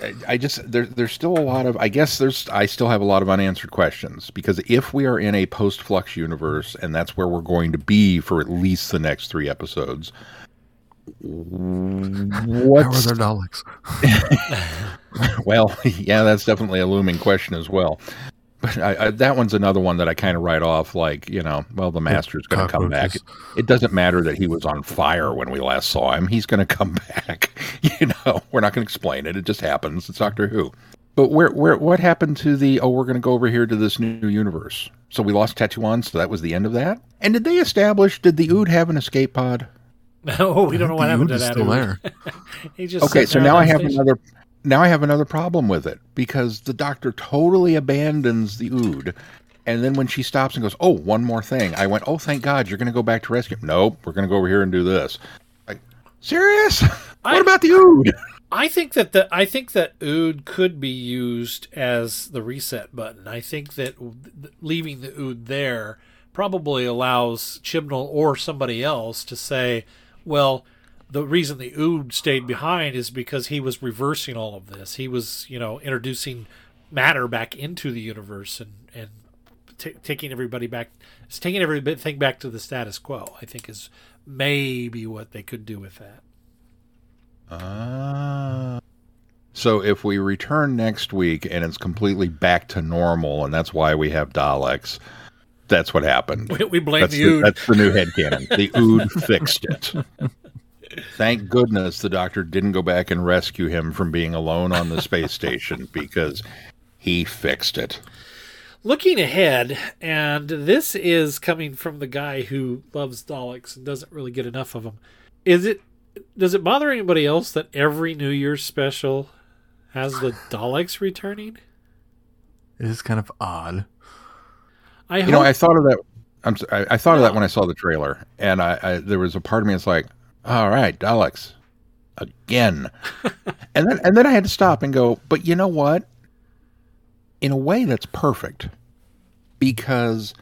I, I just there, there's still a lot of I guess there's I still have a lot of unanswered questions because if we are in a post flux universe and that's where we're going to be for at least the next three episodes, How are their Daleks? (laughs) well, yeah, that's definitely a looming question as well. But I, I, that one's another one that I kind of write off, like you know, well, the master's going to come back. cockroaches. It doesn't matter that he was on fire when we last saw him; he's going to come (laughs) back. (laughs) You know, we're not going to explain it; it just happens. It's Doctor Who. But where, where, what happened to the? Oh, we're going to go over here to this new universe. So we lost Tecteun, so that was the end of that. And did they establish? Did the Ood have an escape pod? (laughs) oh, we don't know what happened Ood to is that. still Ood. there. (laughs) he just Okay, so now I have station. another. Now I have another problem with it because the doctor totally abandons the Ood, and then when she stops and goes, "Oh, one more thing," I went, "Oh, thank God, you're going to go back to rescue." him." Nope, we're going to go over here and do this. Like, serious? (laughs) I- what about the Ood? I think that the I think that Ood could be used as the reset button. I think that leaving the Ood there probably allows Chibnall or somebody else to say, well, the reason the Ood stayed behind is because he was reversing all of this. He was, you know, introducing matter back into the universe and and t- taking everybody back, taking everything back to the status quo. I think is maybe what they could do with that. Ah. So if we return next week and it's completely back to normal, and that's why we have Daleks, that's what happened. We, we blame That's the the, Ood. that's the new headcanon. The (laughs) Ood fixed it. Thank goodness the doctor didn't go back and rescue him from being alone on the space station (laughs) because he fixed it. looking ahead, and this is coming from the guy who loves Daleks and doesn't really get enough of them. Is it? Does it bother anybody else that every New Year's special has the Daleks returning? It is kind of odd. I You hope. know, I thought of that. I'm. s- I, I thought of that when I saw the trailer, and I, I there was a part of me that's like, all right, Daleks again, (laughs) and then and then I had to stop and go. But you know what? In a way, that's perfect because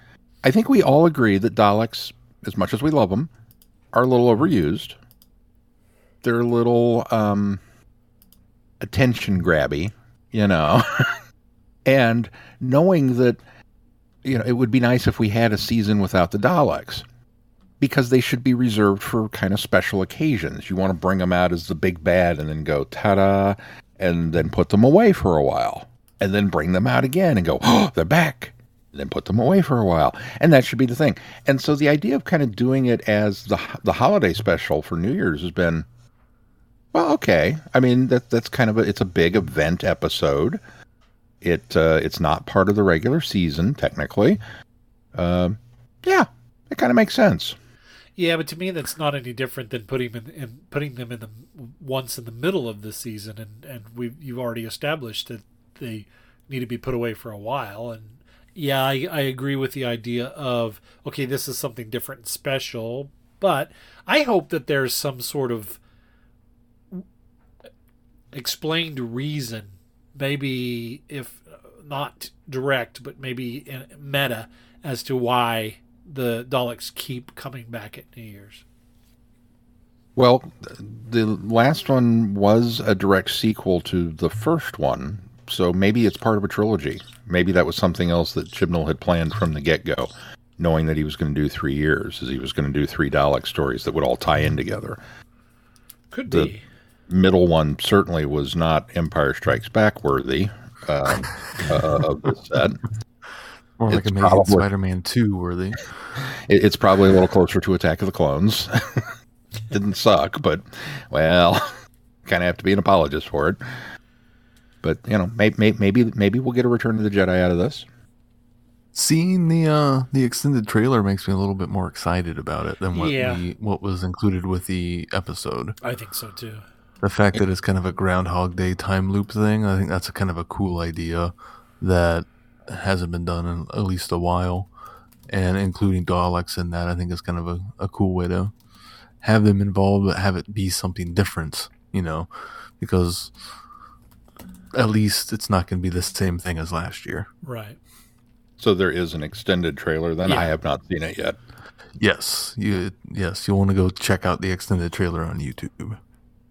I think we all agree that Daleks, as much as we love them, are a little overused. They're a little um, attention grabby, you know, (laughs) and knowing that you know, it would be nice if we had a season without the Daleks because they should be reserved for kind of special occasions. You want to bring them out as the big bad and then go ta da, and then put them away for a while, and then bring them out again and go, oh, they're back. And then put them away for a while. And that should be the thing. And so the idea of kind of doing it as the the holiday special for New Year's has been well, okay. I mean that that's kind of a it's a big event episode. It uh, it's not part of the regular season technically. Um, yeah, it kind of makes sense. Yeah, but to me, that's not any different than putting them in, in putting them in the once in the middle of the season, and and we you've already established that they need to be put away for a while. And yeah, I, I agree with the idea of okay, this is something different and special, but I hope that there's some sort of explained reason, maybe if uh, not direct, but maybe in meta as to why the Daleks keep coming back at New Year's. Well, the last one was a direct sequel to the first one, so maybe it's part of a trilogy. Maybe that was something else that Chibnall had planned from the get go, knowing that he was going to do three years, as he was going to do three Dalek stories that would all tie in together. Could The- be. Middle one certainly was not Empire Strikes Back worthy um, uh, of the set. (laughs) Or like It's Amazing probably- Spider-Man 2 worthy. It, it's probably a little closer to Attack of the Clones. (laughs) Didn't suck, but well, (laughs) kind of have to be an apologist for it. But you know, may, may, maybe maybe we'll get a Return of the Jedi out of this. Seeing the uh the extended trailer makes me a little bit more excited about it than what Yeah. the, what was included with the episode. I think so too. The fact that it's kind of a Groundhog Day time loop thing, I think that's a kind of a cool idea that hasn't been done in at least a while. And including Daleks in that, I think is kind of a, a cool way to have them involved, but have it be something different, you know, because at least it's not going to be the same thing as last year. Right. So there is an extended trailer. Then I have not seen it yet. Yes, you yes, you'll want to go check out the extended trailer on YouTube.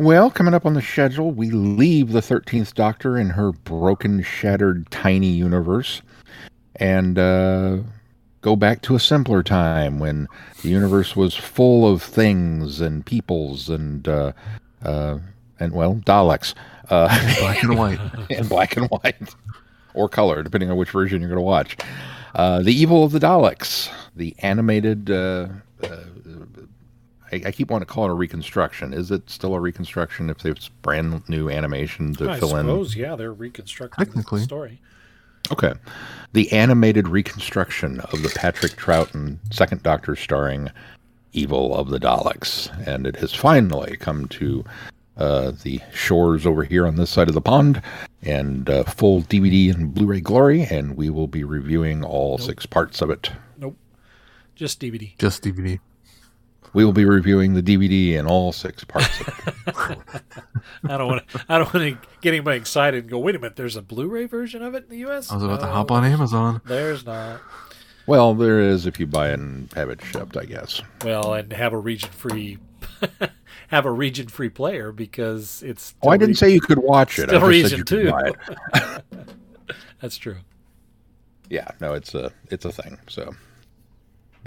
Well, coming up on the schedule, we leave the 13th Doctor in her broken, shattered, tiny universe and uh, go back to a simpler time when the universe was full of things and peoples and, uh, uh, and well, Daleks. Uh, (laughs) Black and white. (laughs) in black and white or color, depending on which version you're going to watch. Uh, the Evil of the Daleks, the animated. I, I keep wanting to call it a reconstruction. Is it still a reconstruction if it's brand new animation to fill in? I suppose, yeah, they're reconstructing Technically. the story. Okay. The animated reconstruction of the Patrick Troughton Second Doctor starring Evil of the Daleks. And it has finally come to uh, the shores over here on this side of the pond and uh, full DVD and Blu ray glory. And we will be reviewing all six parts of it. Nope. Just DVD. Just DVD. We will be reviewing the DVD and all six parts of it. (laughs) I don't want to. I don't want to get anybody excited and go. Wait a minute. There's a Blu-ray version of it in the U.S. I was about to hop on Amazon. There's not. well, there is if you buy it and have it shipped, I guess. Well, and have a region-free, (laughs) have a region-free player because it's. Oh, I didn't re- say you could watch it. Still I just said region you could two. buy it. (laughs) That's true. Yeah, no, it's a it's a thing. So,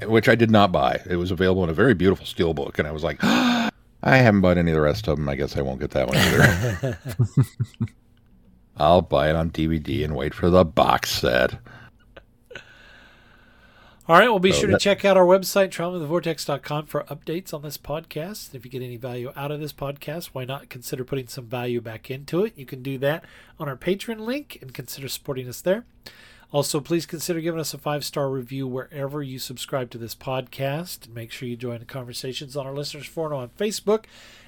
which I did not buy. It was available in a very beautiful steel book, and I was like, (gasps) I haven't bought any of the rest of them. I guess I won't get that one either. (laughs) I'll buy it on DVD and wait for the box set. All right. Well, be So sure that- to check out our website, travelthevortex.com, for updates on this podcast. If you get any value out of this podcast, why not consider putting some value back into it? You can do that on our Patreon link and consider supporting us there. Also, please consider giving us a five star review wherever you subscribe to this podcast. Make sure you join the conversations on our listeners forum on Facebook.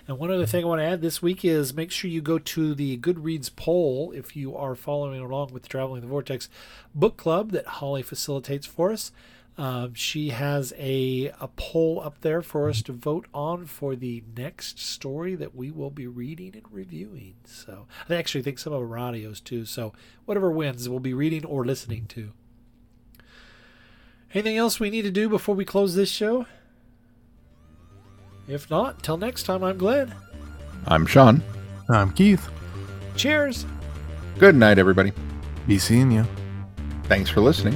And one other thing I want to add this week is make sure you go to the Goodreads poll if you are following along with the Traveling the Vortex book club that Holly facilitates for us. Um, she has a, a poll up there for us to vote on for the next story that we will be reading and reviewing. So I actually think some of them are audios too. So whatever wins, we'll be reading or listening to. Anything else we need to do before we close this show? If not, till next time, I'm Glenn. I'm Sean. I'm Keith. Cheers. Good night, everybody. Be seeing you. Thanks for listening.